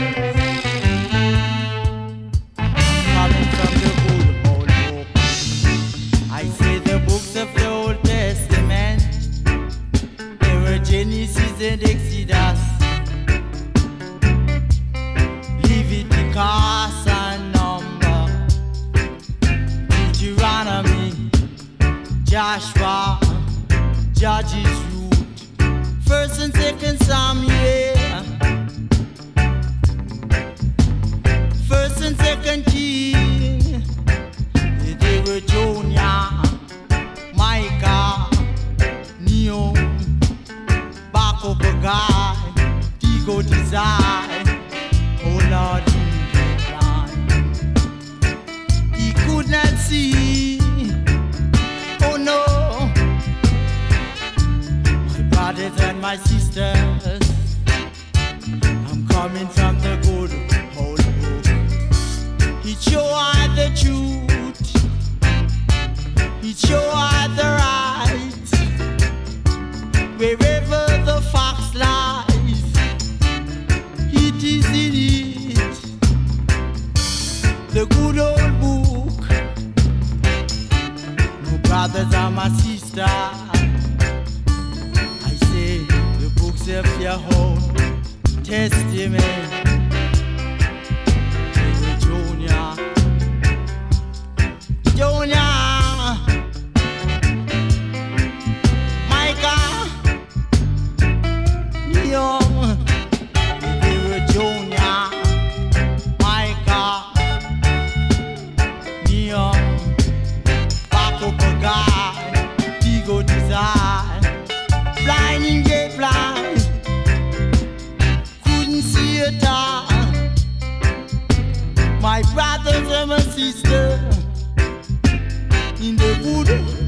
S4: my brothers and my sisters in the wood.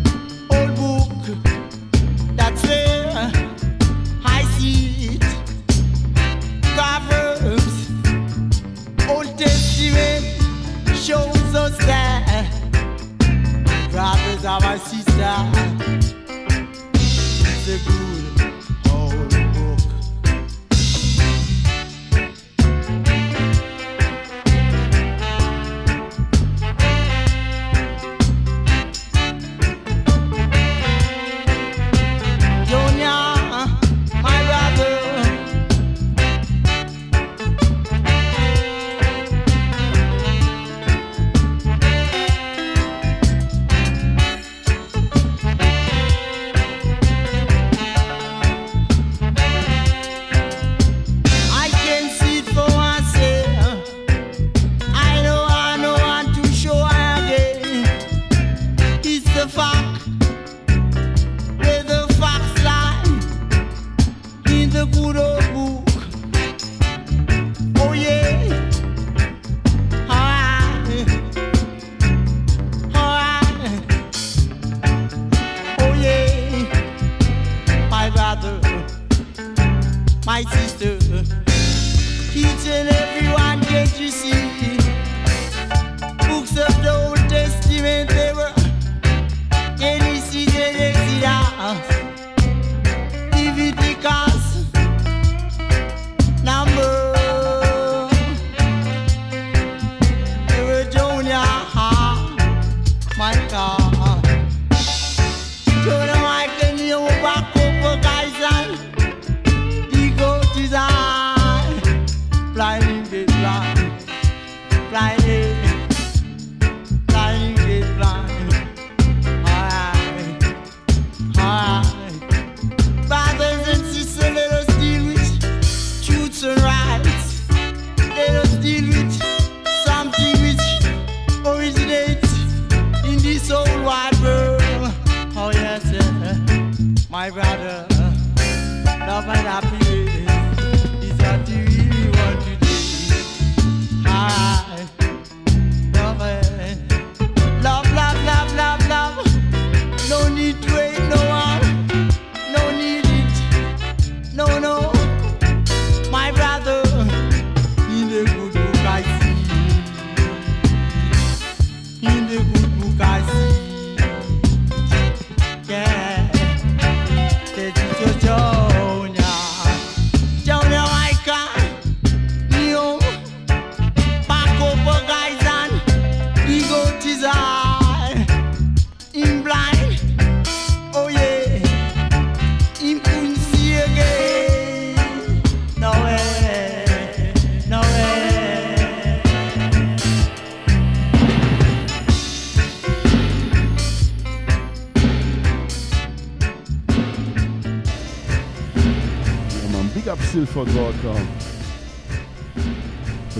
S4: For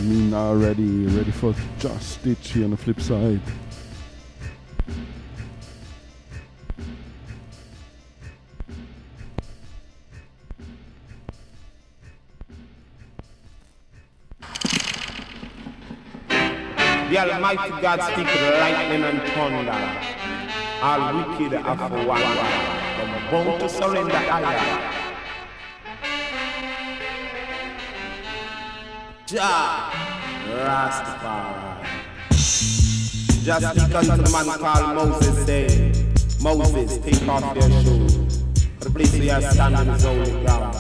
S4: me now ready, ready for Just Stitchy on the flip side.
S10: The Almighty God speak lightning and thunder. All wicked are for one. Them bound to surrender higher. Rastafari. Just speak unto the man called Moses, say, Moses, take off your shoes, for the place where you standing is holy ground.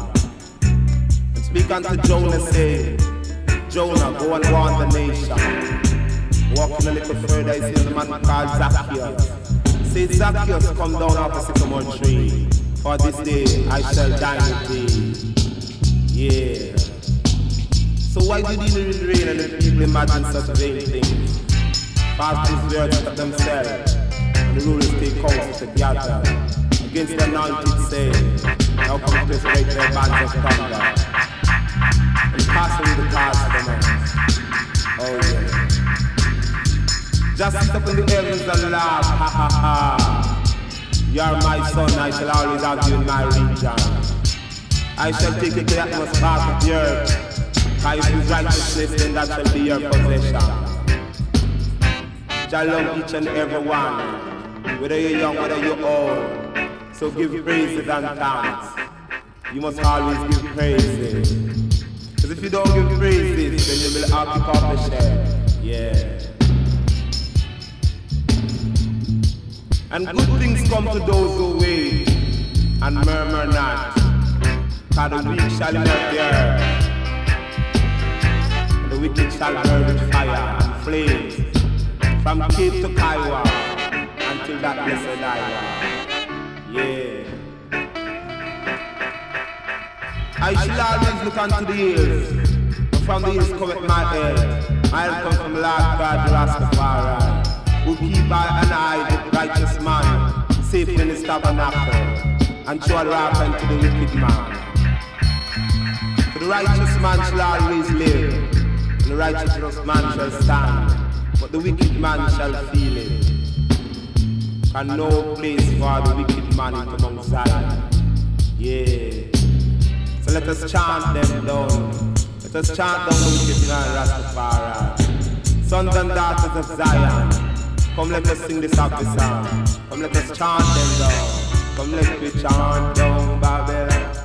S10: And speak unto Jonah, say, Jonah, go and warn the nation. Walking a little further, I see the man called Zacchaeus. Say, Zacchaeus, come down off the sycamore tree, for this day I shall dine with thee. Yeah. Why did he rain and the people imagine such vain things? Past these words of themselves, and the rulers take counsel together against the anointed saying, Now come to break their bands of thunder and pass away the of the man. Oh yeah. Just up in the heavens and laugh, ha ha ha. You are my son, I shall always have you in my region. I shall take you to the atmosphere of the earth. I use righteousness, then that shall be your possession. Shall love each and every one, whether you're young, whether you're old. So give praises and thanks. You must always give praises. Because if you don't give praises, then you will have to accomplish them. Yeah. And good things come to those who wait and murmur not. For the shall inherit the earth wicked shall burn with fire and flames from Cape to Cairo until that blessed hour. Yeah. I shall always look unto the hills, from the hills cometh my help. My help comes from Lord God Rastafari, who keep an eye the righteous man, safe in his tabernacle, and show a wrath unto the wicked man. For the righteous man shall always live, the righteous man shall stand, but the wicked man shall feel it. And no place for the wicked man in Mount Zion. Yeah. So let us chant them down. Let us chant down the wicked man Rastafari. Sons and daughters of Zion, come let us sing this happy song. Come let us chant them down. Come let me chant down Babylon.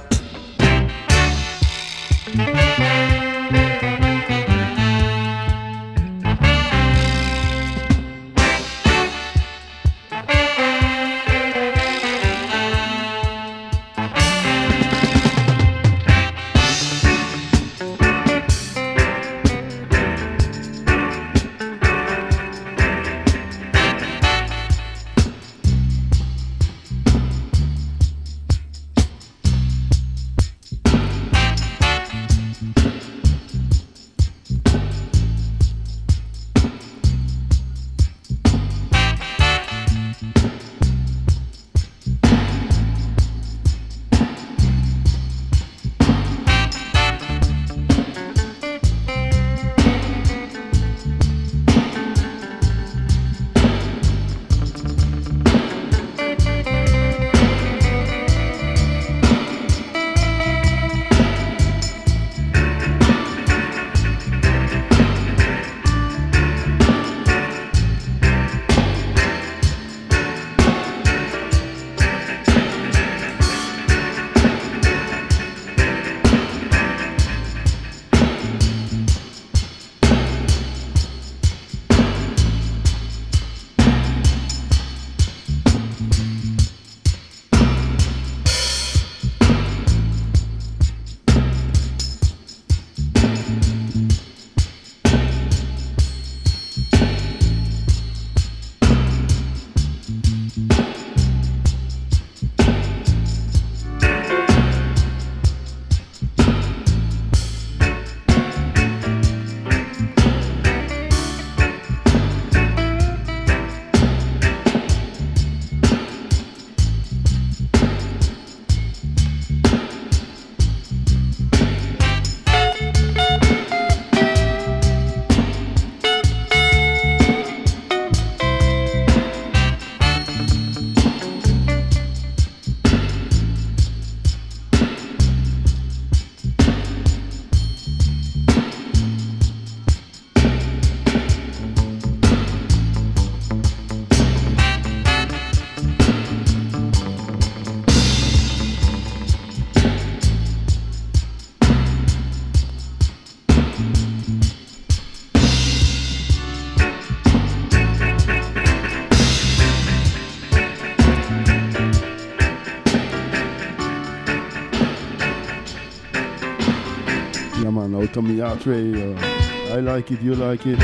S11: Tommy Atre. Uh, I like it, you like it.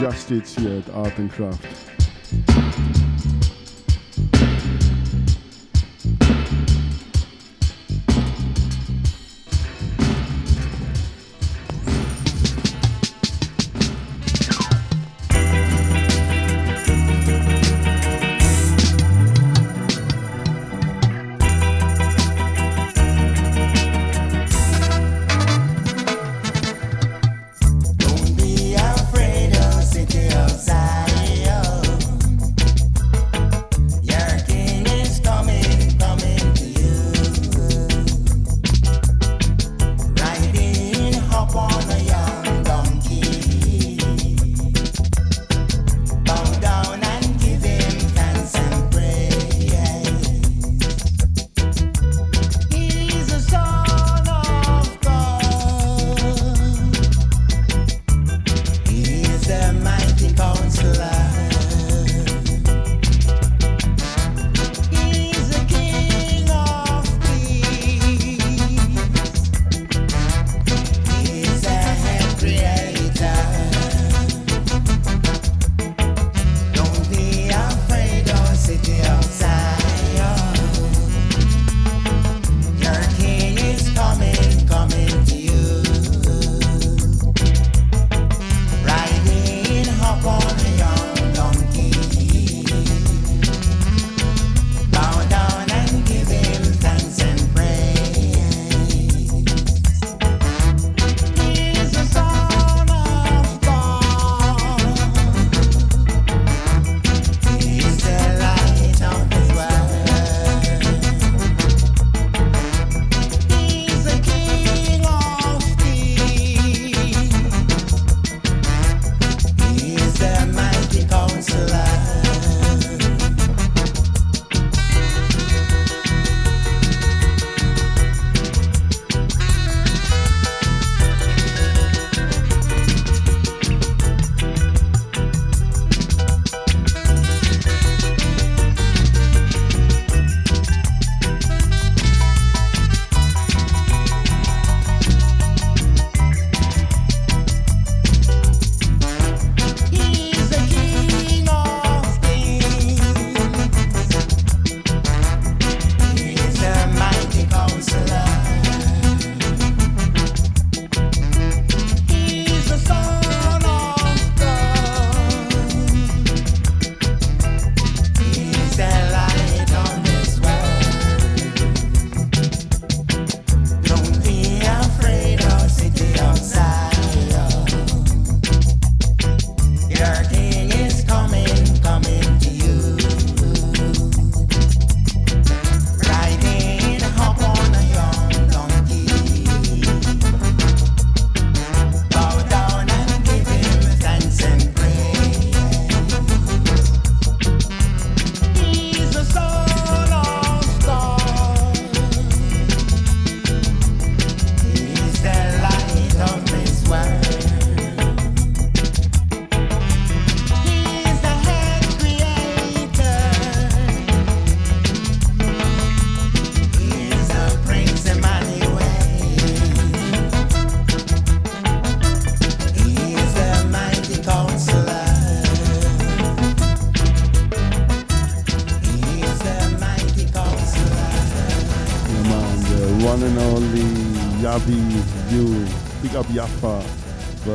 S11: Just it's here at Art and Craft.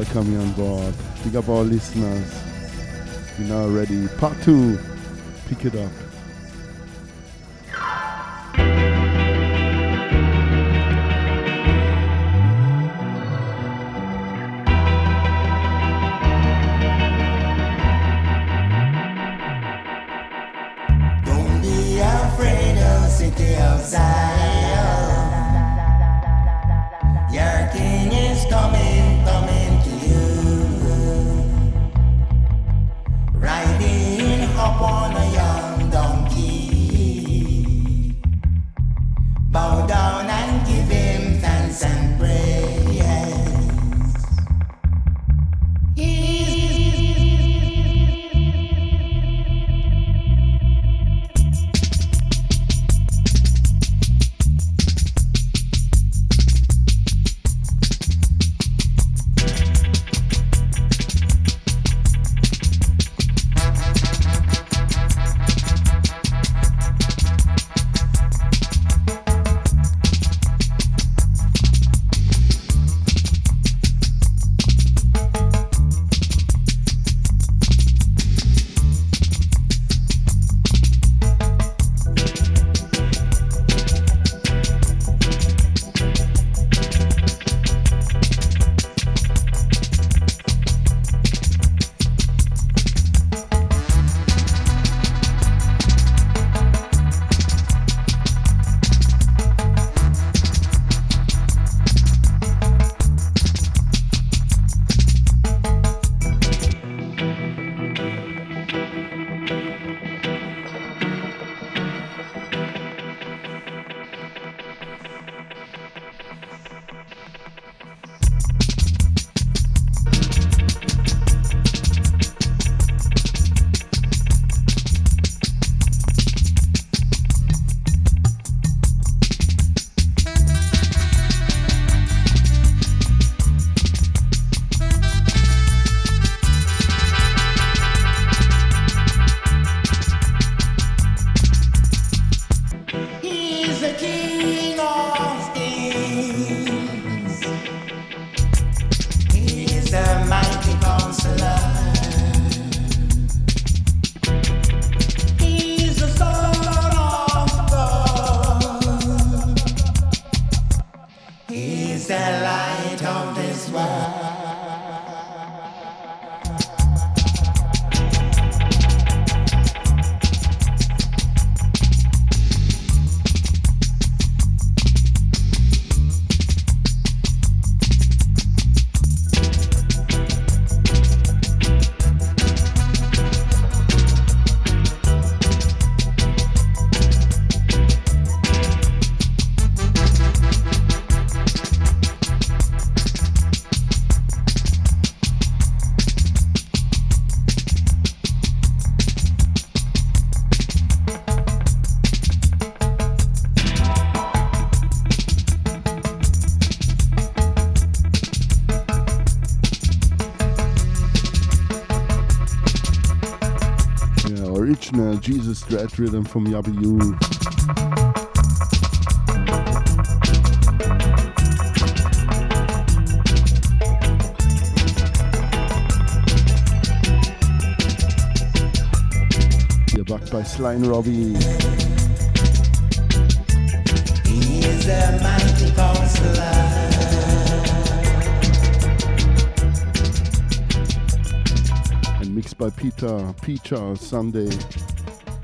S11: Coming on board. Big up our listeners. We're now ready. Part two. Pick it up.
S2: the stretch rhythm from Yabu. by Sly and Robbie. And mixed by Peter Peter Sunday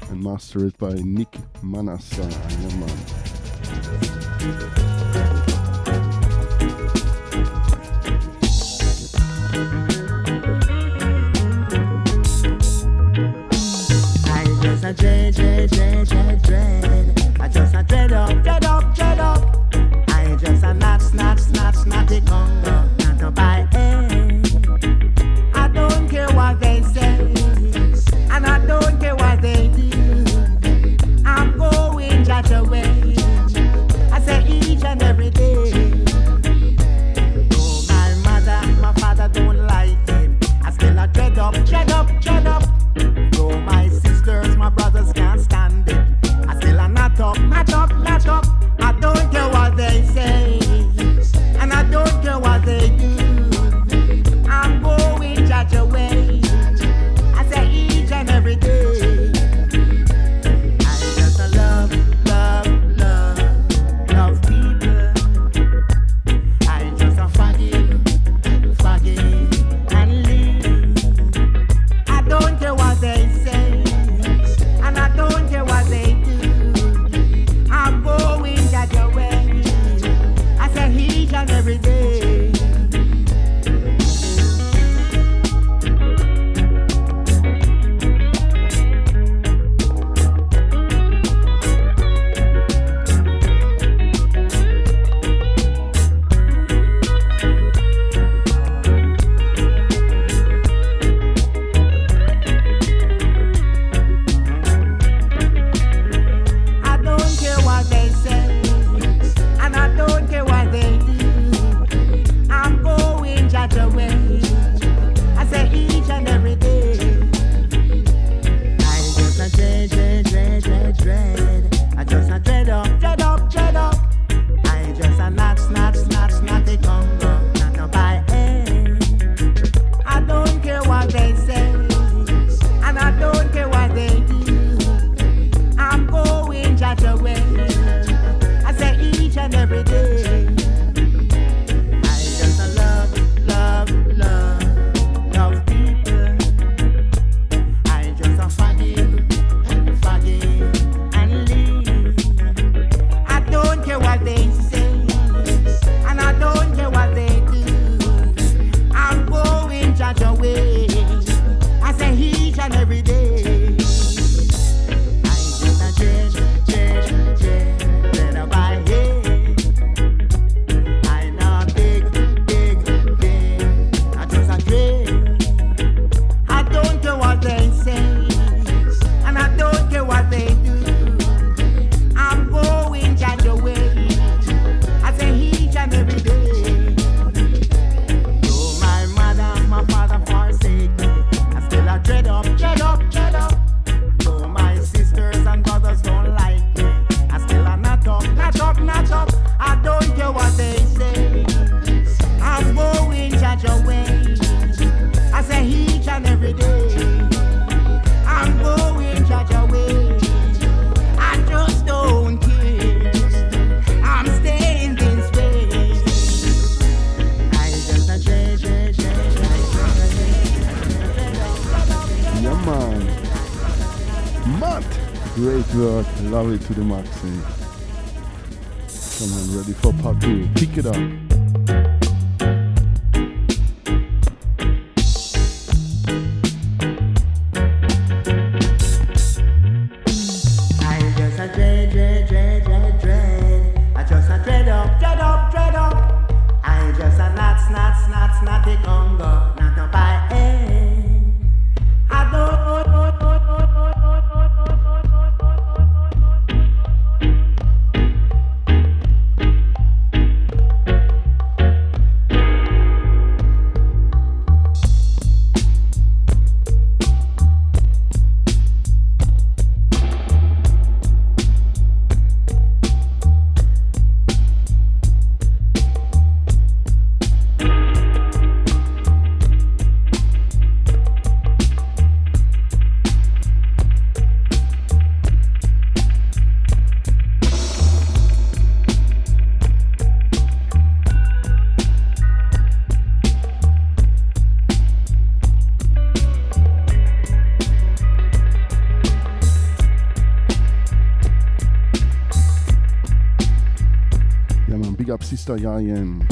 S2: and mastered by Nick Manassa.
S11: I just a dread, dread, dread, dread, dread. I just a dread of dread. to
S2: the
S11: market. Sister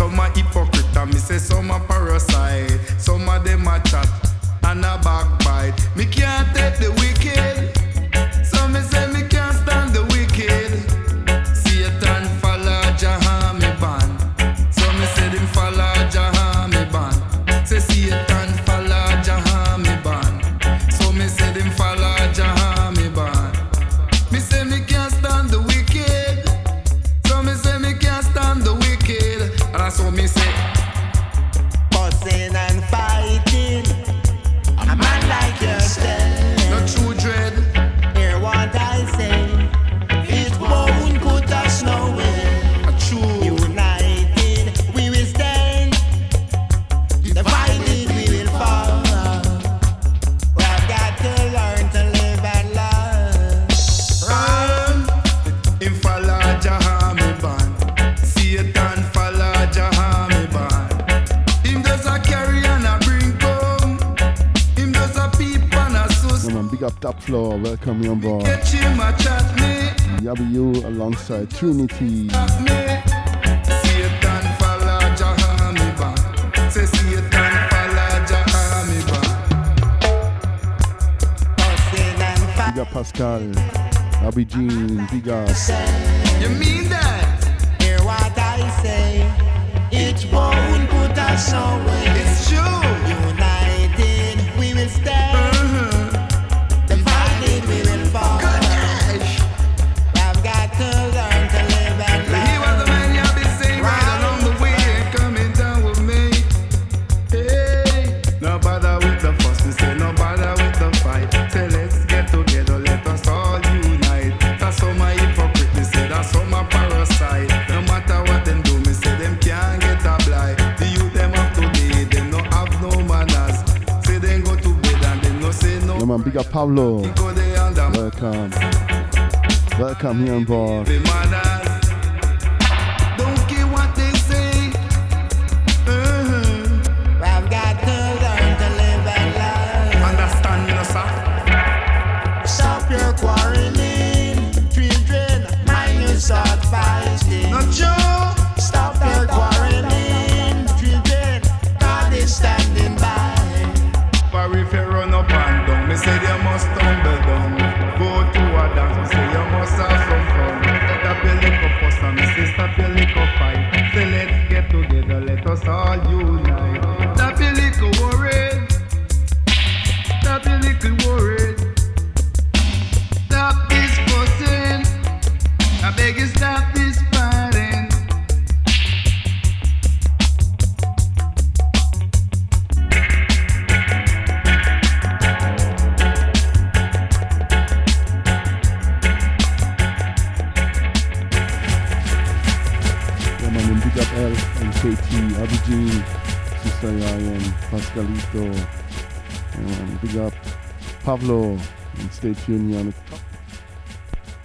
S12: Some a hypocrite and me say some a parasite. Some of them a chat and a backbite. Me can't take the wicked. opportunities.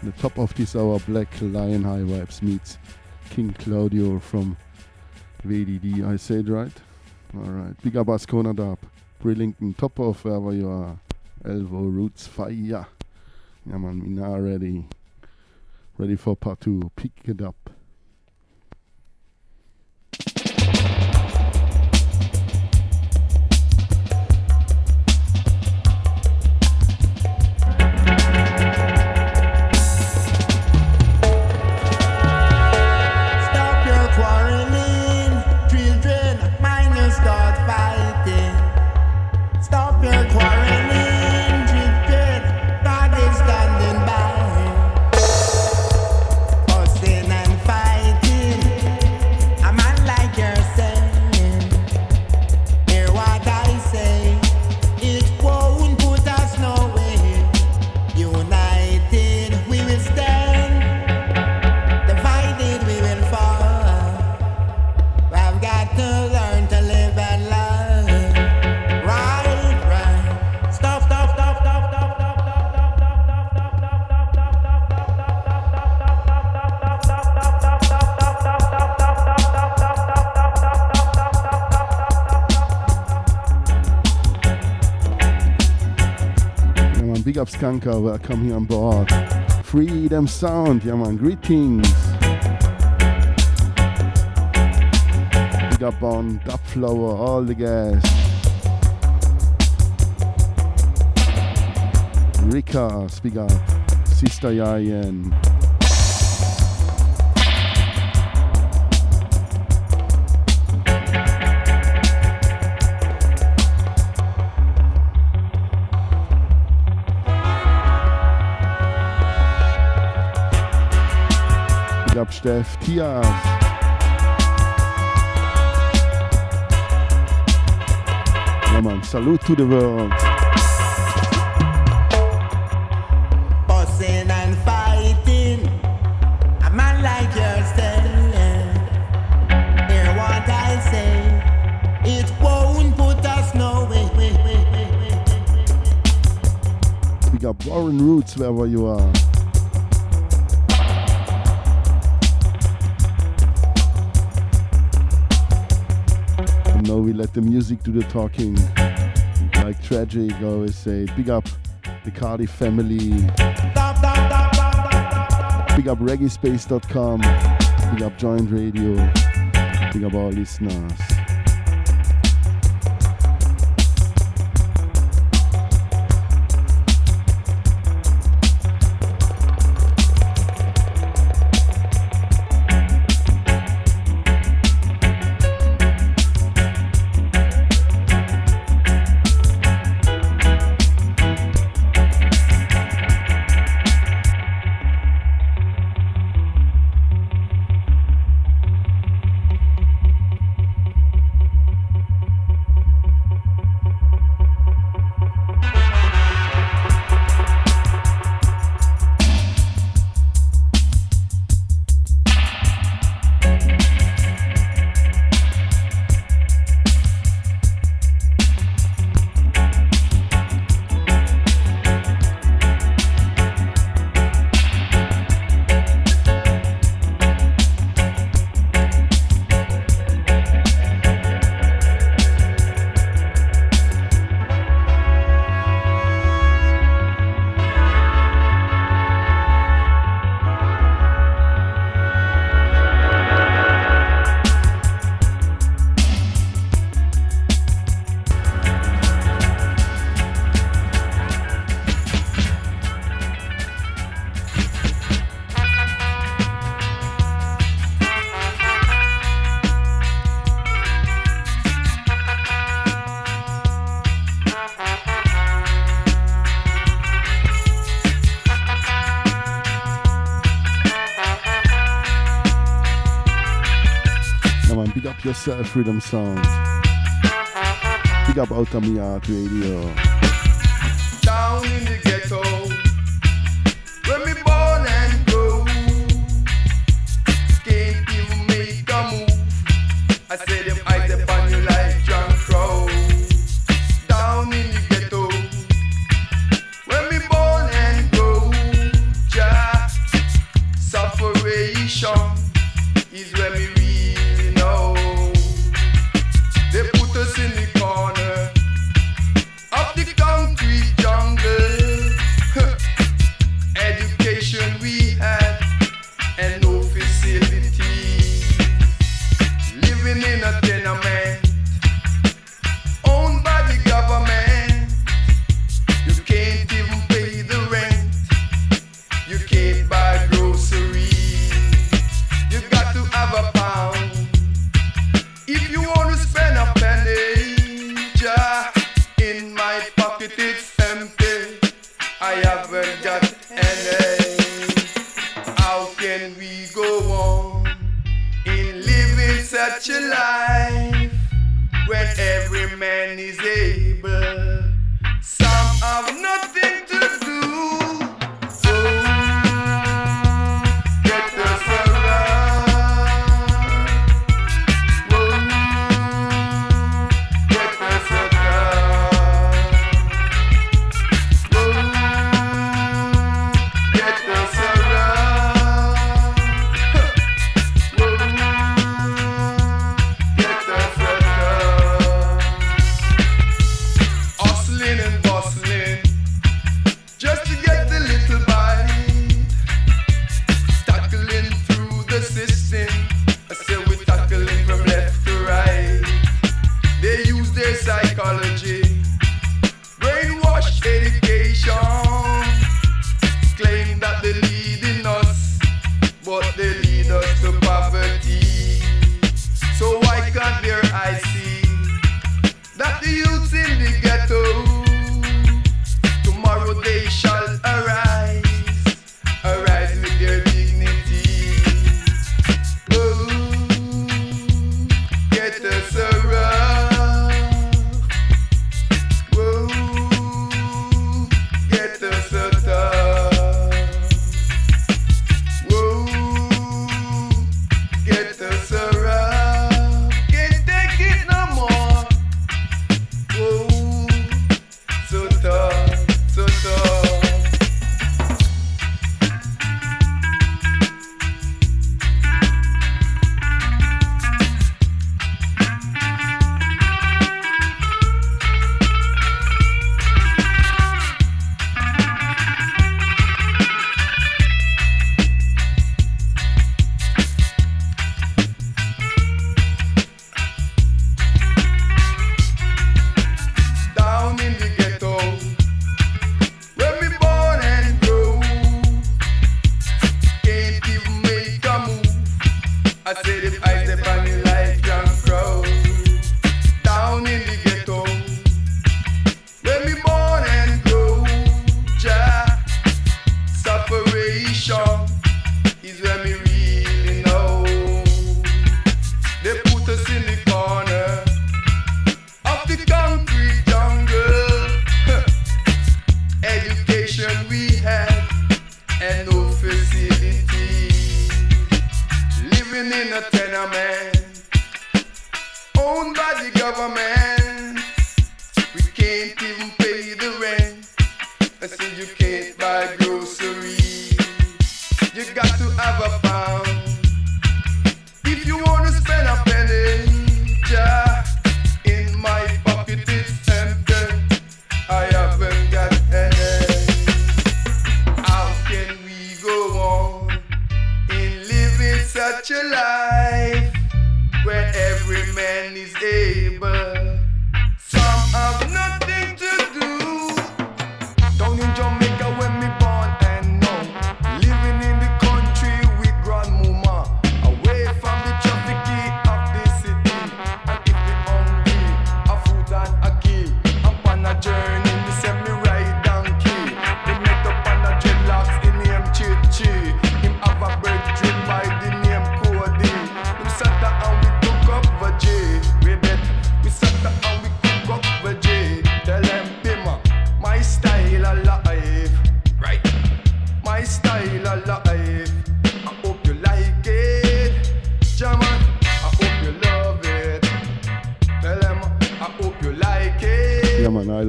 S12: the
S2: top of this hour, Black Lion High Vibes meets King Claudio from VDD. I said right? Alright. Big up us, Konadab. Brillinton, top of wherever you are. Elbow Roots Fire. Yeah, man, we now ready. Ready for part two. Pick it up. Up Skanker, welcome here on board. Freedom Sound, yeah man, greetings. Big up on Dub Flower, all the guys. Rika, speak up. Sister Yayen. Big up Steff Ja man, salute to the world.
S11: And fighting. A man like. Hear what I say. It won't put us.
S2: Big up Warren Roots wherever you are. The music do the talking. Like Tragic always say, big up the Cardi family. Big up reggaespace.com. Big up Joint Radio. Big up all listeners. Up yourself, Freedom Sound. Big up Art Radio.
S13: down in the ghetto.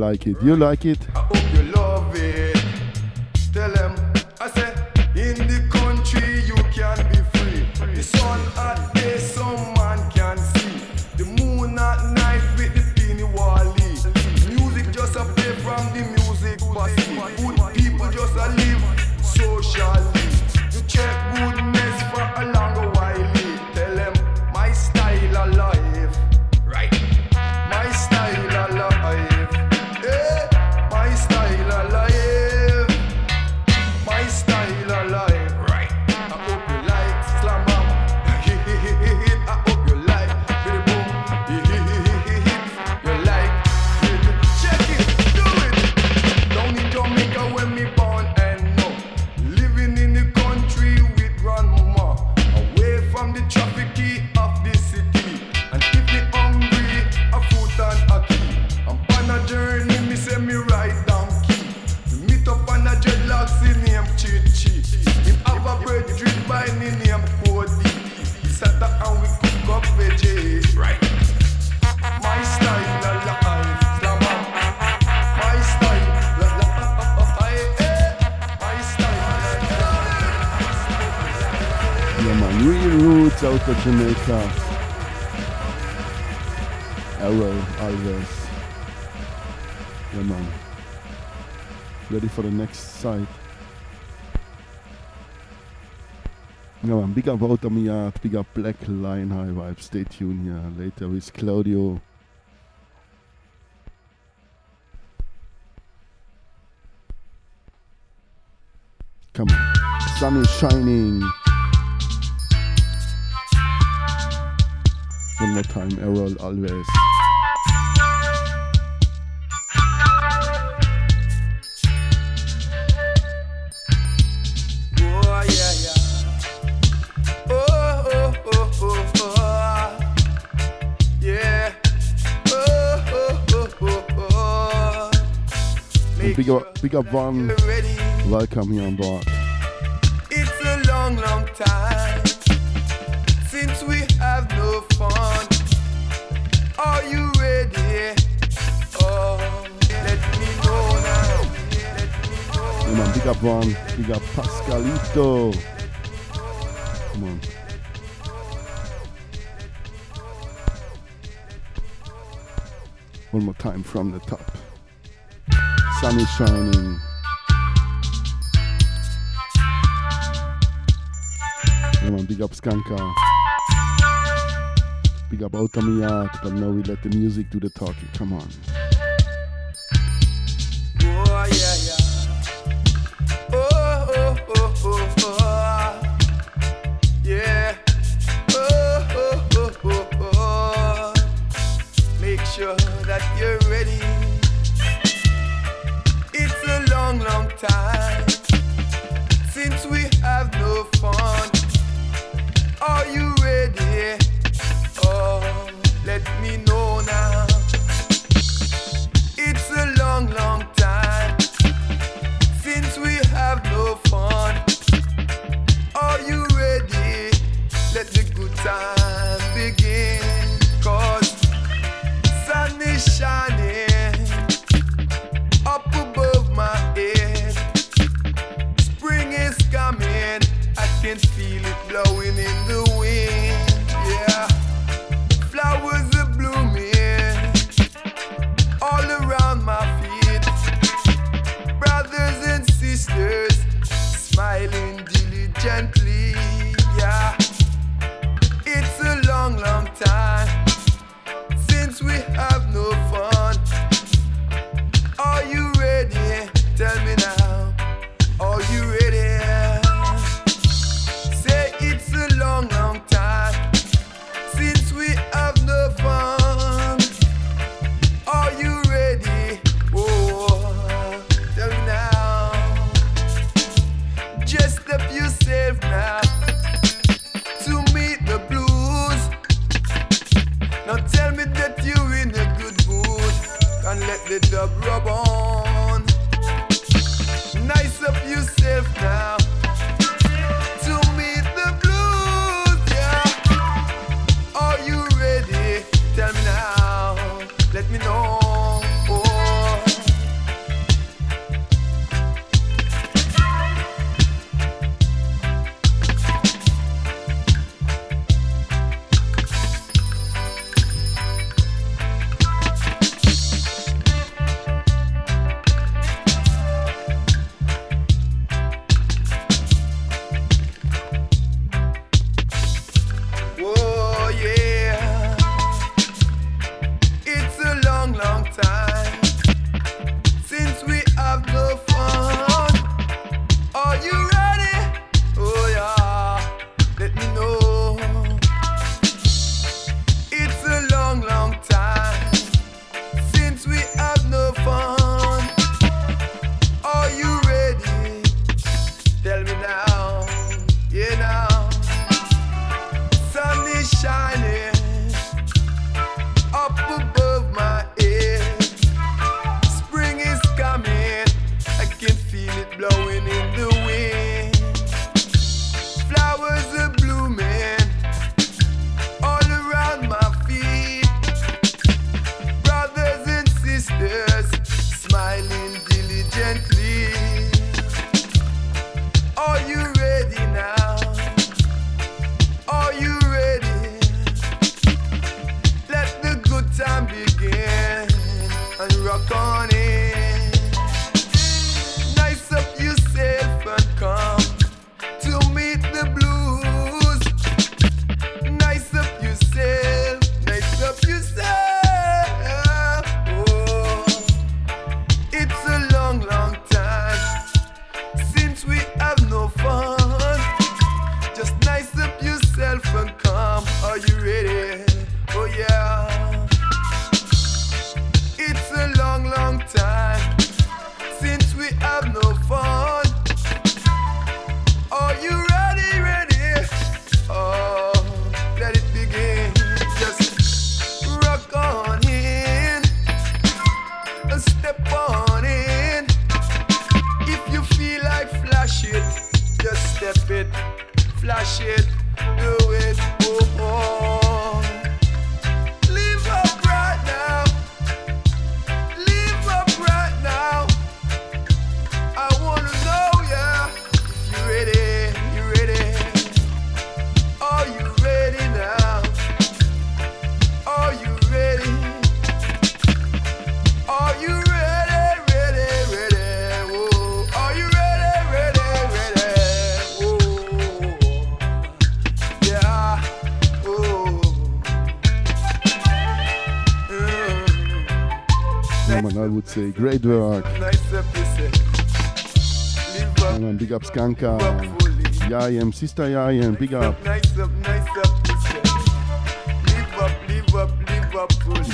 S13: like it. You like it? Jamaica,
S2: Arrow, Alves. Yeah, man. Ready for the next side. Yeah, man. Big up Outta Mi Yard, big up Black Lion, High Vibe. Stay tuned here later with Claudio. Come on. Sun is shining. time
S13: error
S2: always. Big up, big up, one. Welcome here on board. one. We got Pascalito. Come on. One more time from the top. Sun is shining. Come on, big up Skanka. Big up Outta Mi Yard, but now we let the music do the talking. Come on.
S13: side. say
S2: great work.
S13: And
S2: then big up Skanka, Yayam, Sister Yayam, big up. Big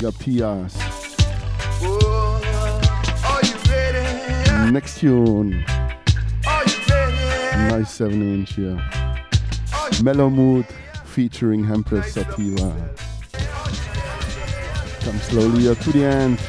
S2: up Tias. Next tune. Nice 7 inch here. Mellow Mood featuring Hempress Sativa. Come slowly to the end.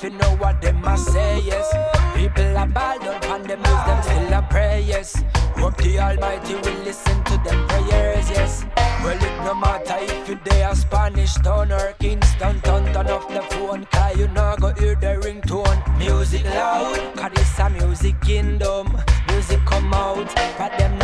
S14: fi know what them a say, yes. People a ball down on them news, them still a pray,
S2: yes. Hope the Almighty will listen to them prayers, yes. Well, it no matter if you day a Spanish town or Kingston, turn turn off the phone, cause you no go hear the ringtone. Music loud, cause this a music kingdom. Music come out, but them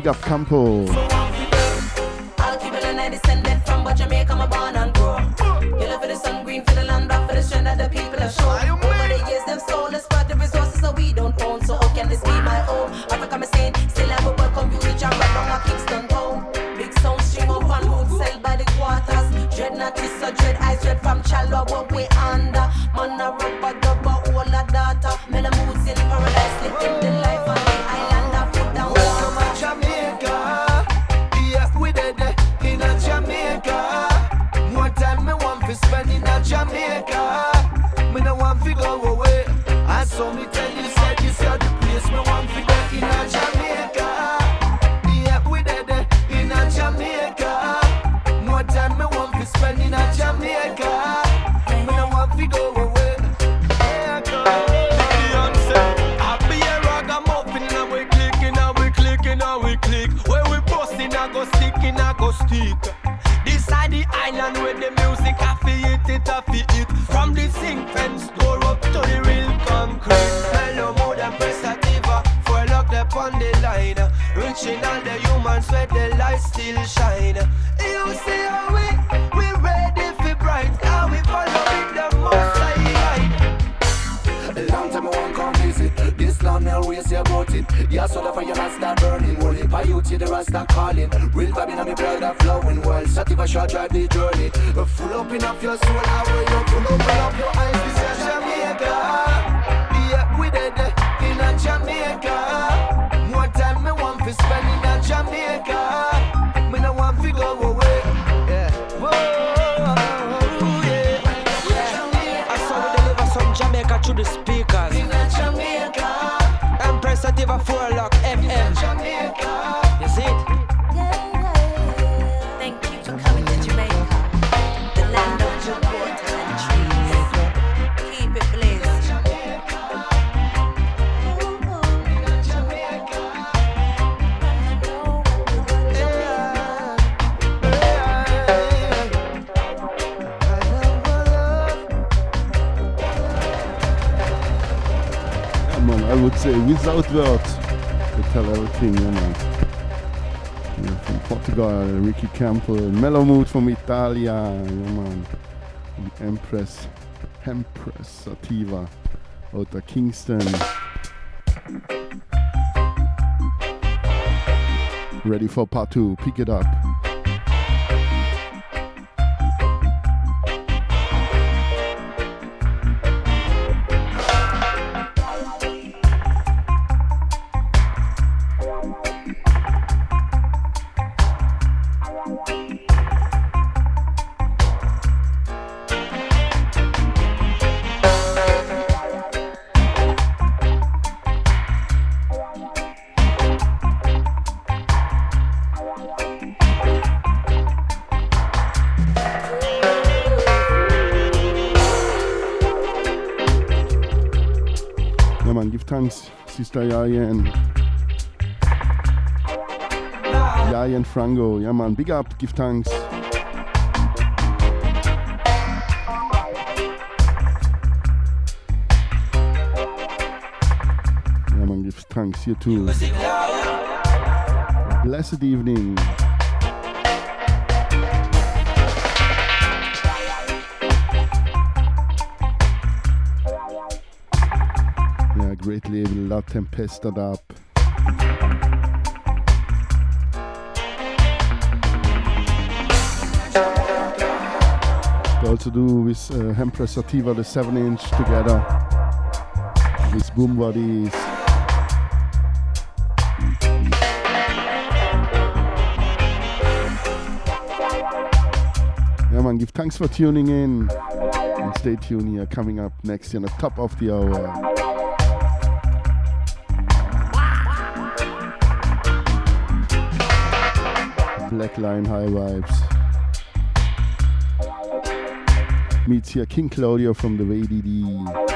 S15: big up Campo. Ricky Campbell, Mellow Mood from Italia, man. Empress, Empress Sativa Outta Kingston. Ready for part two, pick it up. Frango. Ja, Mann, big up, give thanks. Ja, Mann, give thanks here too. Blessed evening. Yeah, great label La Tempesta Dub also do with uh, Hempress Sativa, the 7 inch together, with boom bodies. Yeah man, give thanks for tuning in and stay tuned here. Coming up next on the top of the hour. Black Lion High Vibes. Meets here King Claudio from the thanks.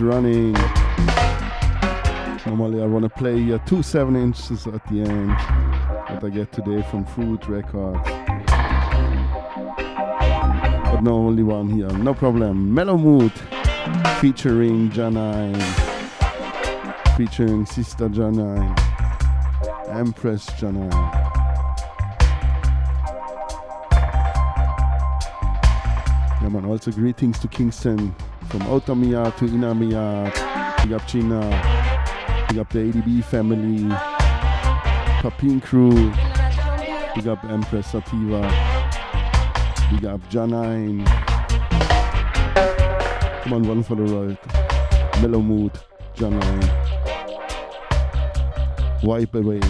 S15: Running. Normally I wanna play uh, two seven inches at the end. that I get today from Fruit Records. But no only one here, no problem. Mellow Mood featuring Jah9, featuring Sister Jah9, Empress Jah9. Yeah, man, also greetings to Kingston from Otamia to Inamia. Big up China, big up the ADB family, Papin crew, big up Empress Sativa, big up Jah9. Come on, one for the road. Mellow mood, John Wipe away.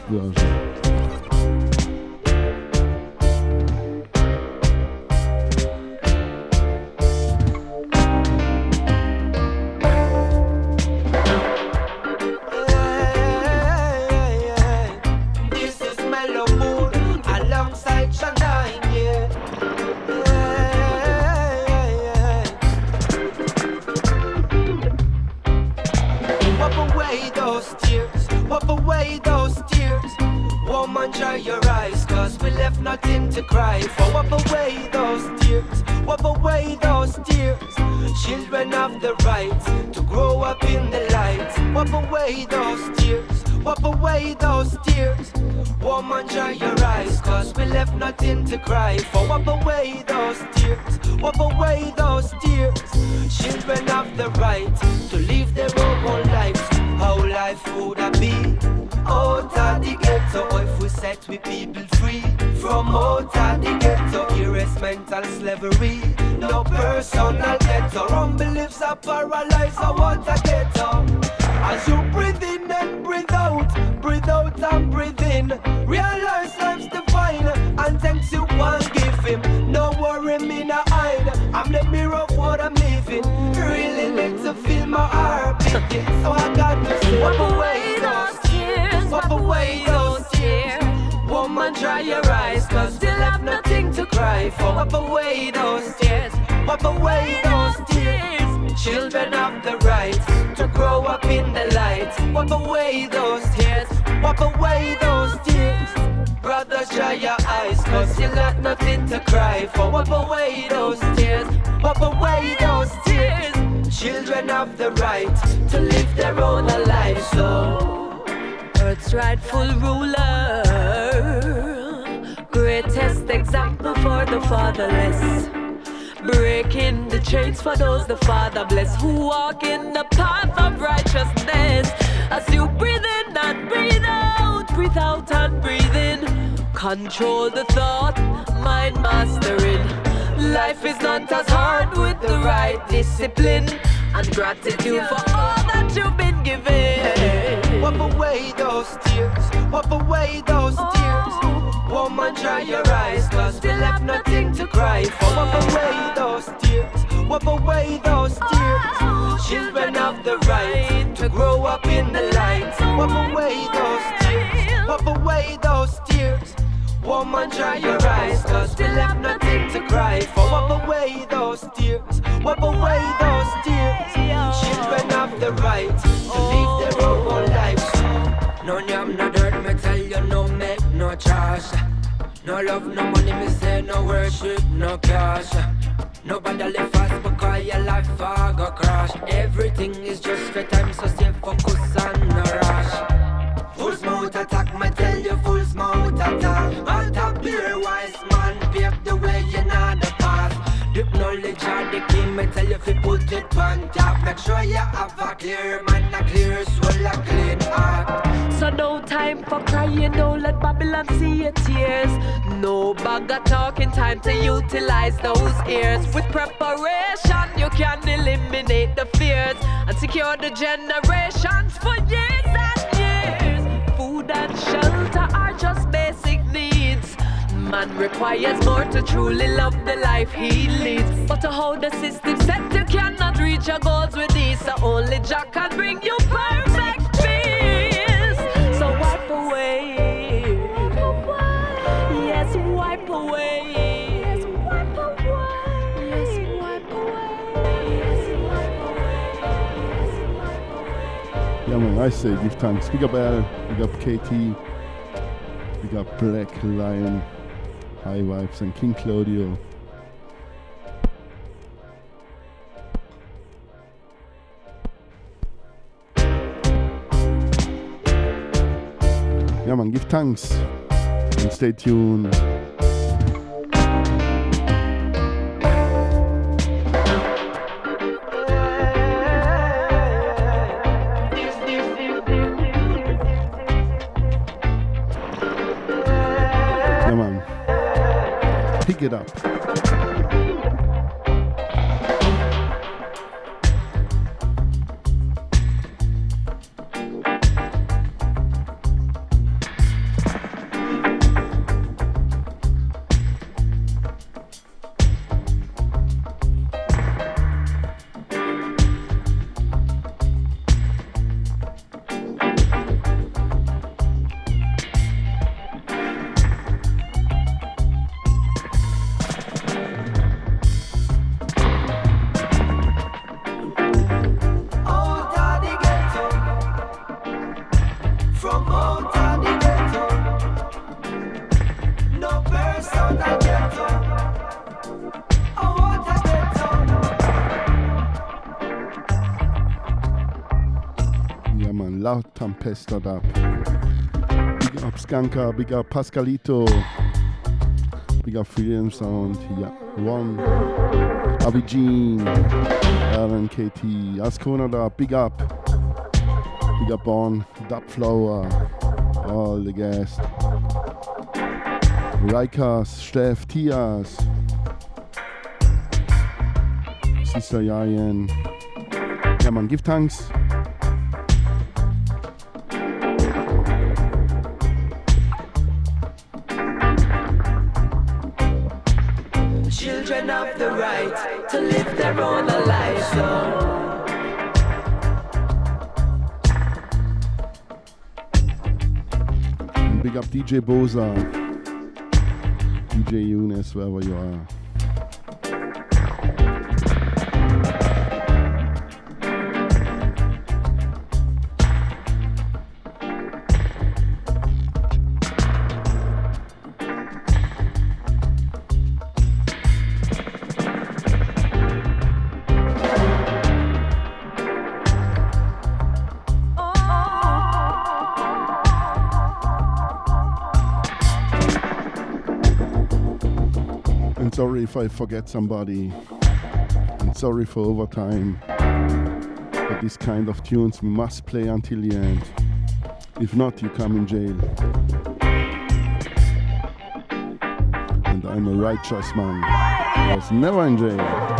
S15: Version. still
S16: No love, no money, me say no worship, no cash. Nobody live fast but because your life I go crash. Everything is just for time, so stay focused and no rush knowledge of the key, me tell you fi put it on top Make sure you have a clear mind, a clear soul, a clean heart
S17: So no time for crying, don't let Babylon see your tears. No of talking, time to utilize those ears. With preparation, you can eliminate the fears and secure the generations for years and years. Food and shelter Man requires more to truly love the life he leads. But to hold the system set, you cannot reach your goals with these. So only Jah can bring you perfect peace. So wipe away. Yes, wipe away. Yes, wipe away. Yes, wipe
S2: away. Yes, wipe man, I say give thanks. Big up Al, big up KT, big up Black Lion, High Vibes, and King Claudio. Yeah, man, give thanks and stay tuned. It up. Tempesta da. Big up Skanka, big up Pascalito, big up Freedom Sound, ja, One, Abidjeen, Alan KT, Ascona da, big up, big up on, Dub Flower, all the guests, Rikas, Steff, Tias, Sister Yayen, ja man, give thanks. DJ Boza, DJ Eunice, wherever you are. I forget somebody. And sorry for overtime. But this kind of tunes we must play until the end. If not, you come in jail. And I'm a righteous man. I was never in jail.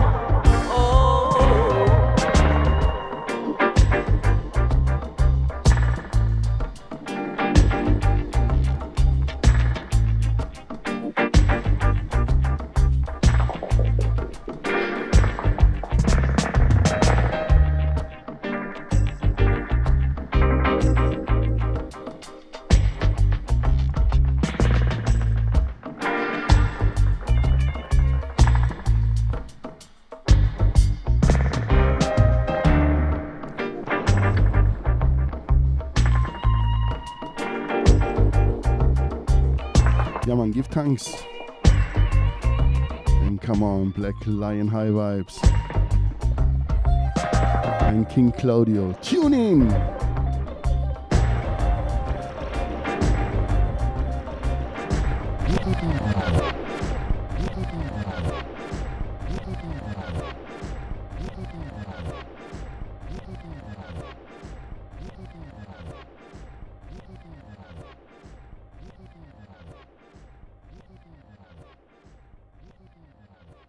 S2: Thanks. And come on, Black Lion High Vibes. And King Claudio. Tune in!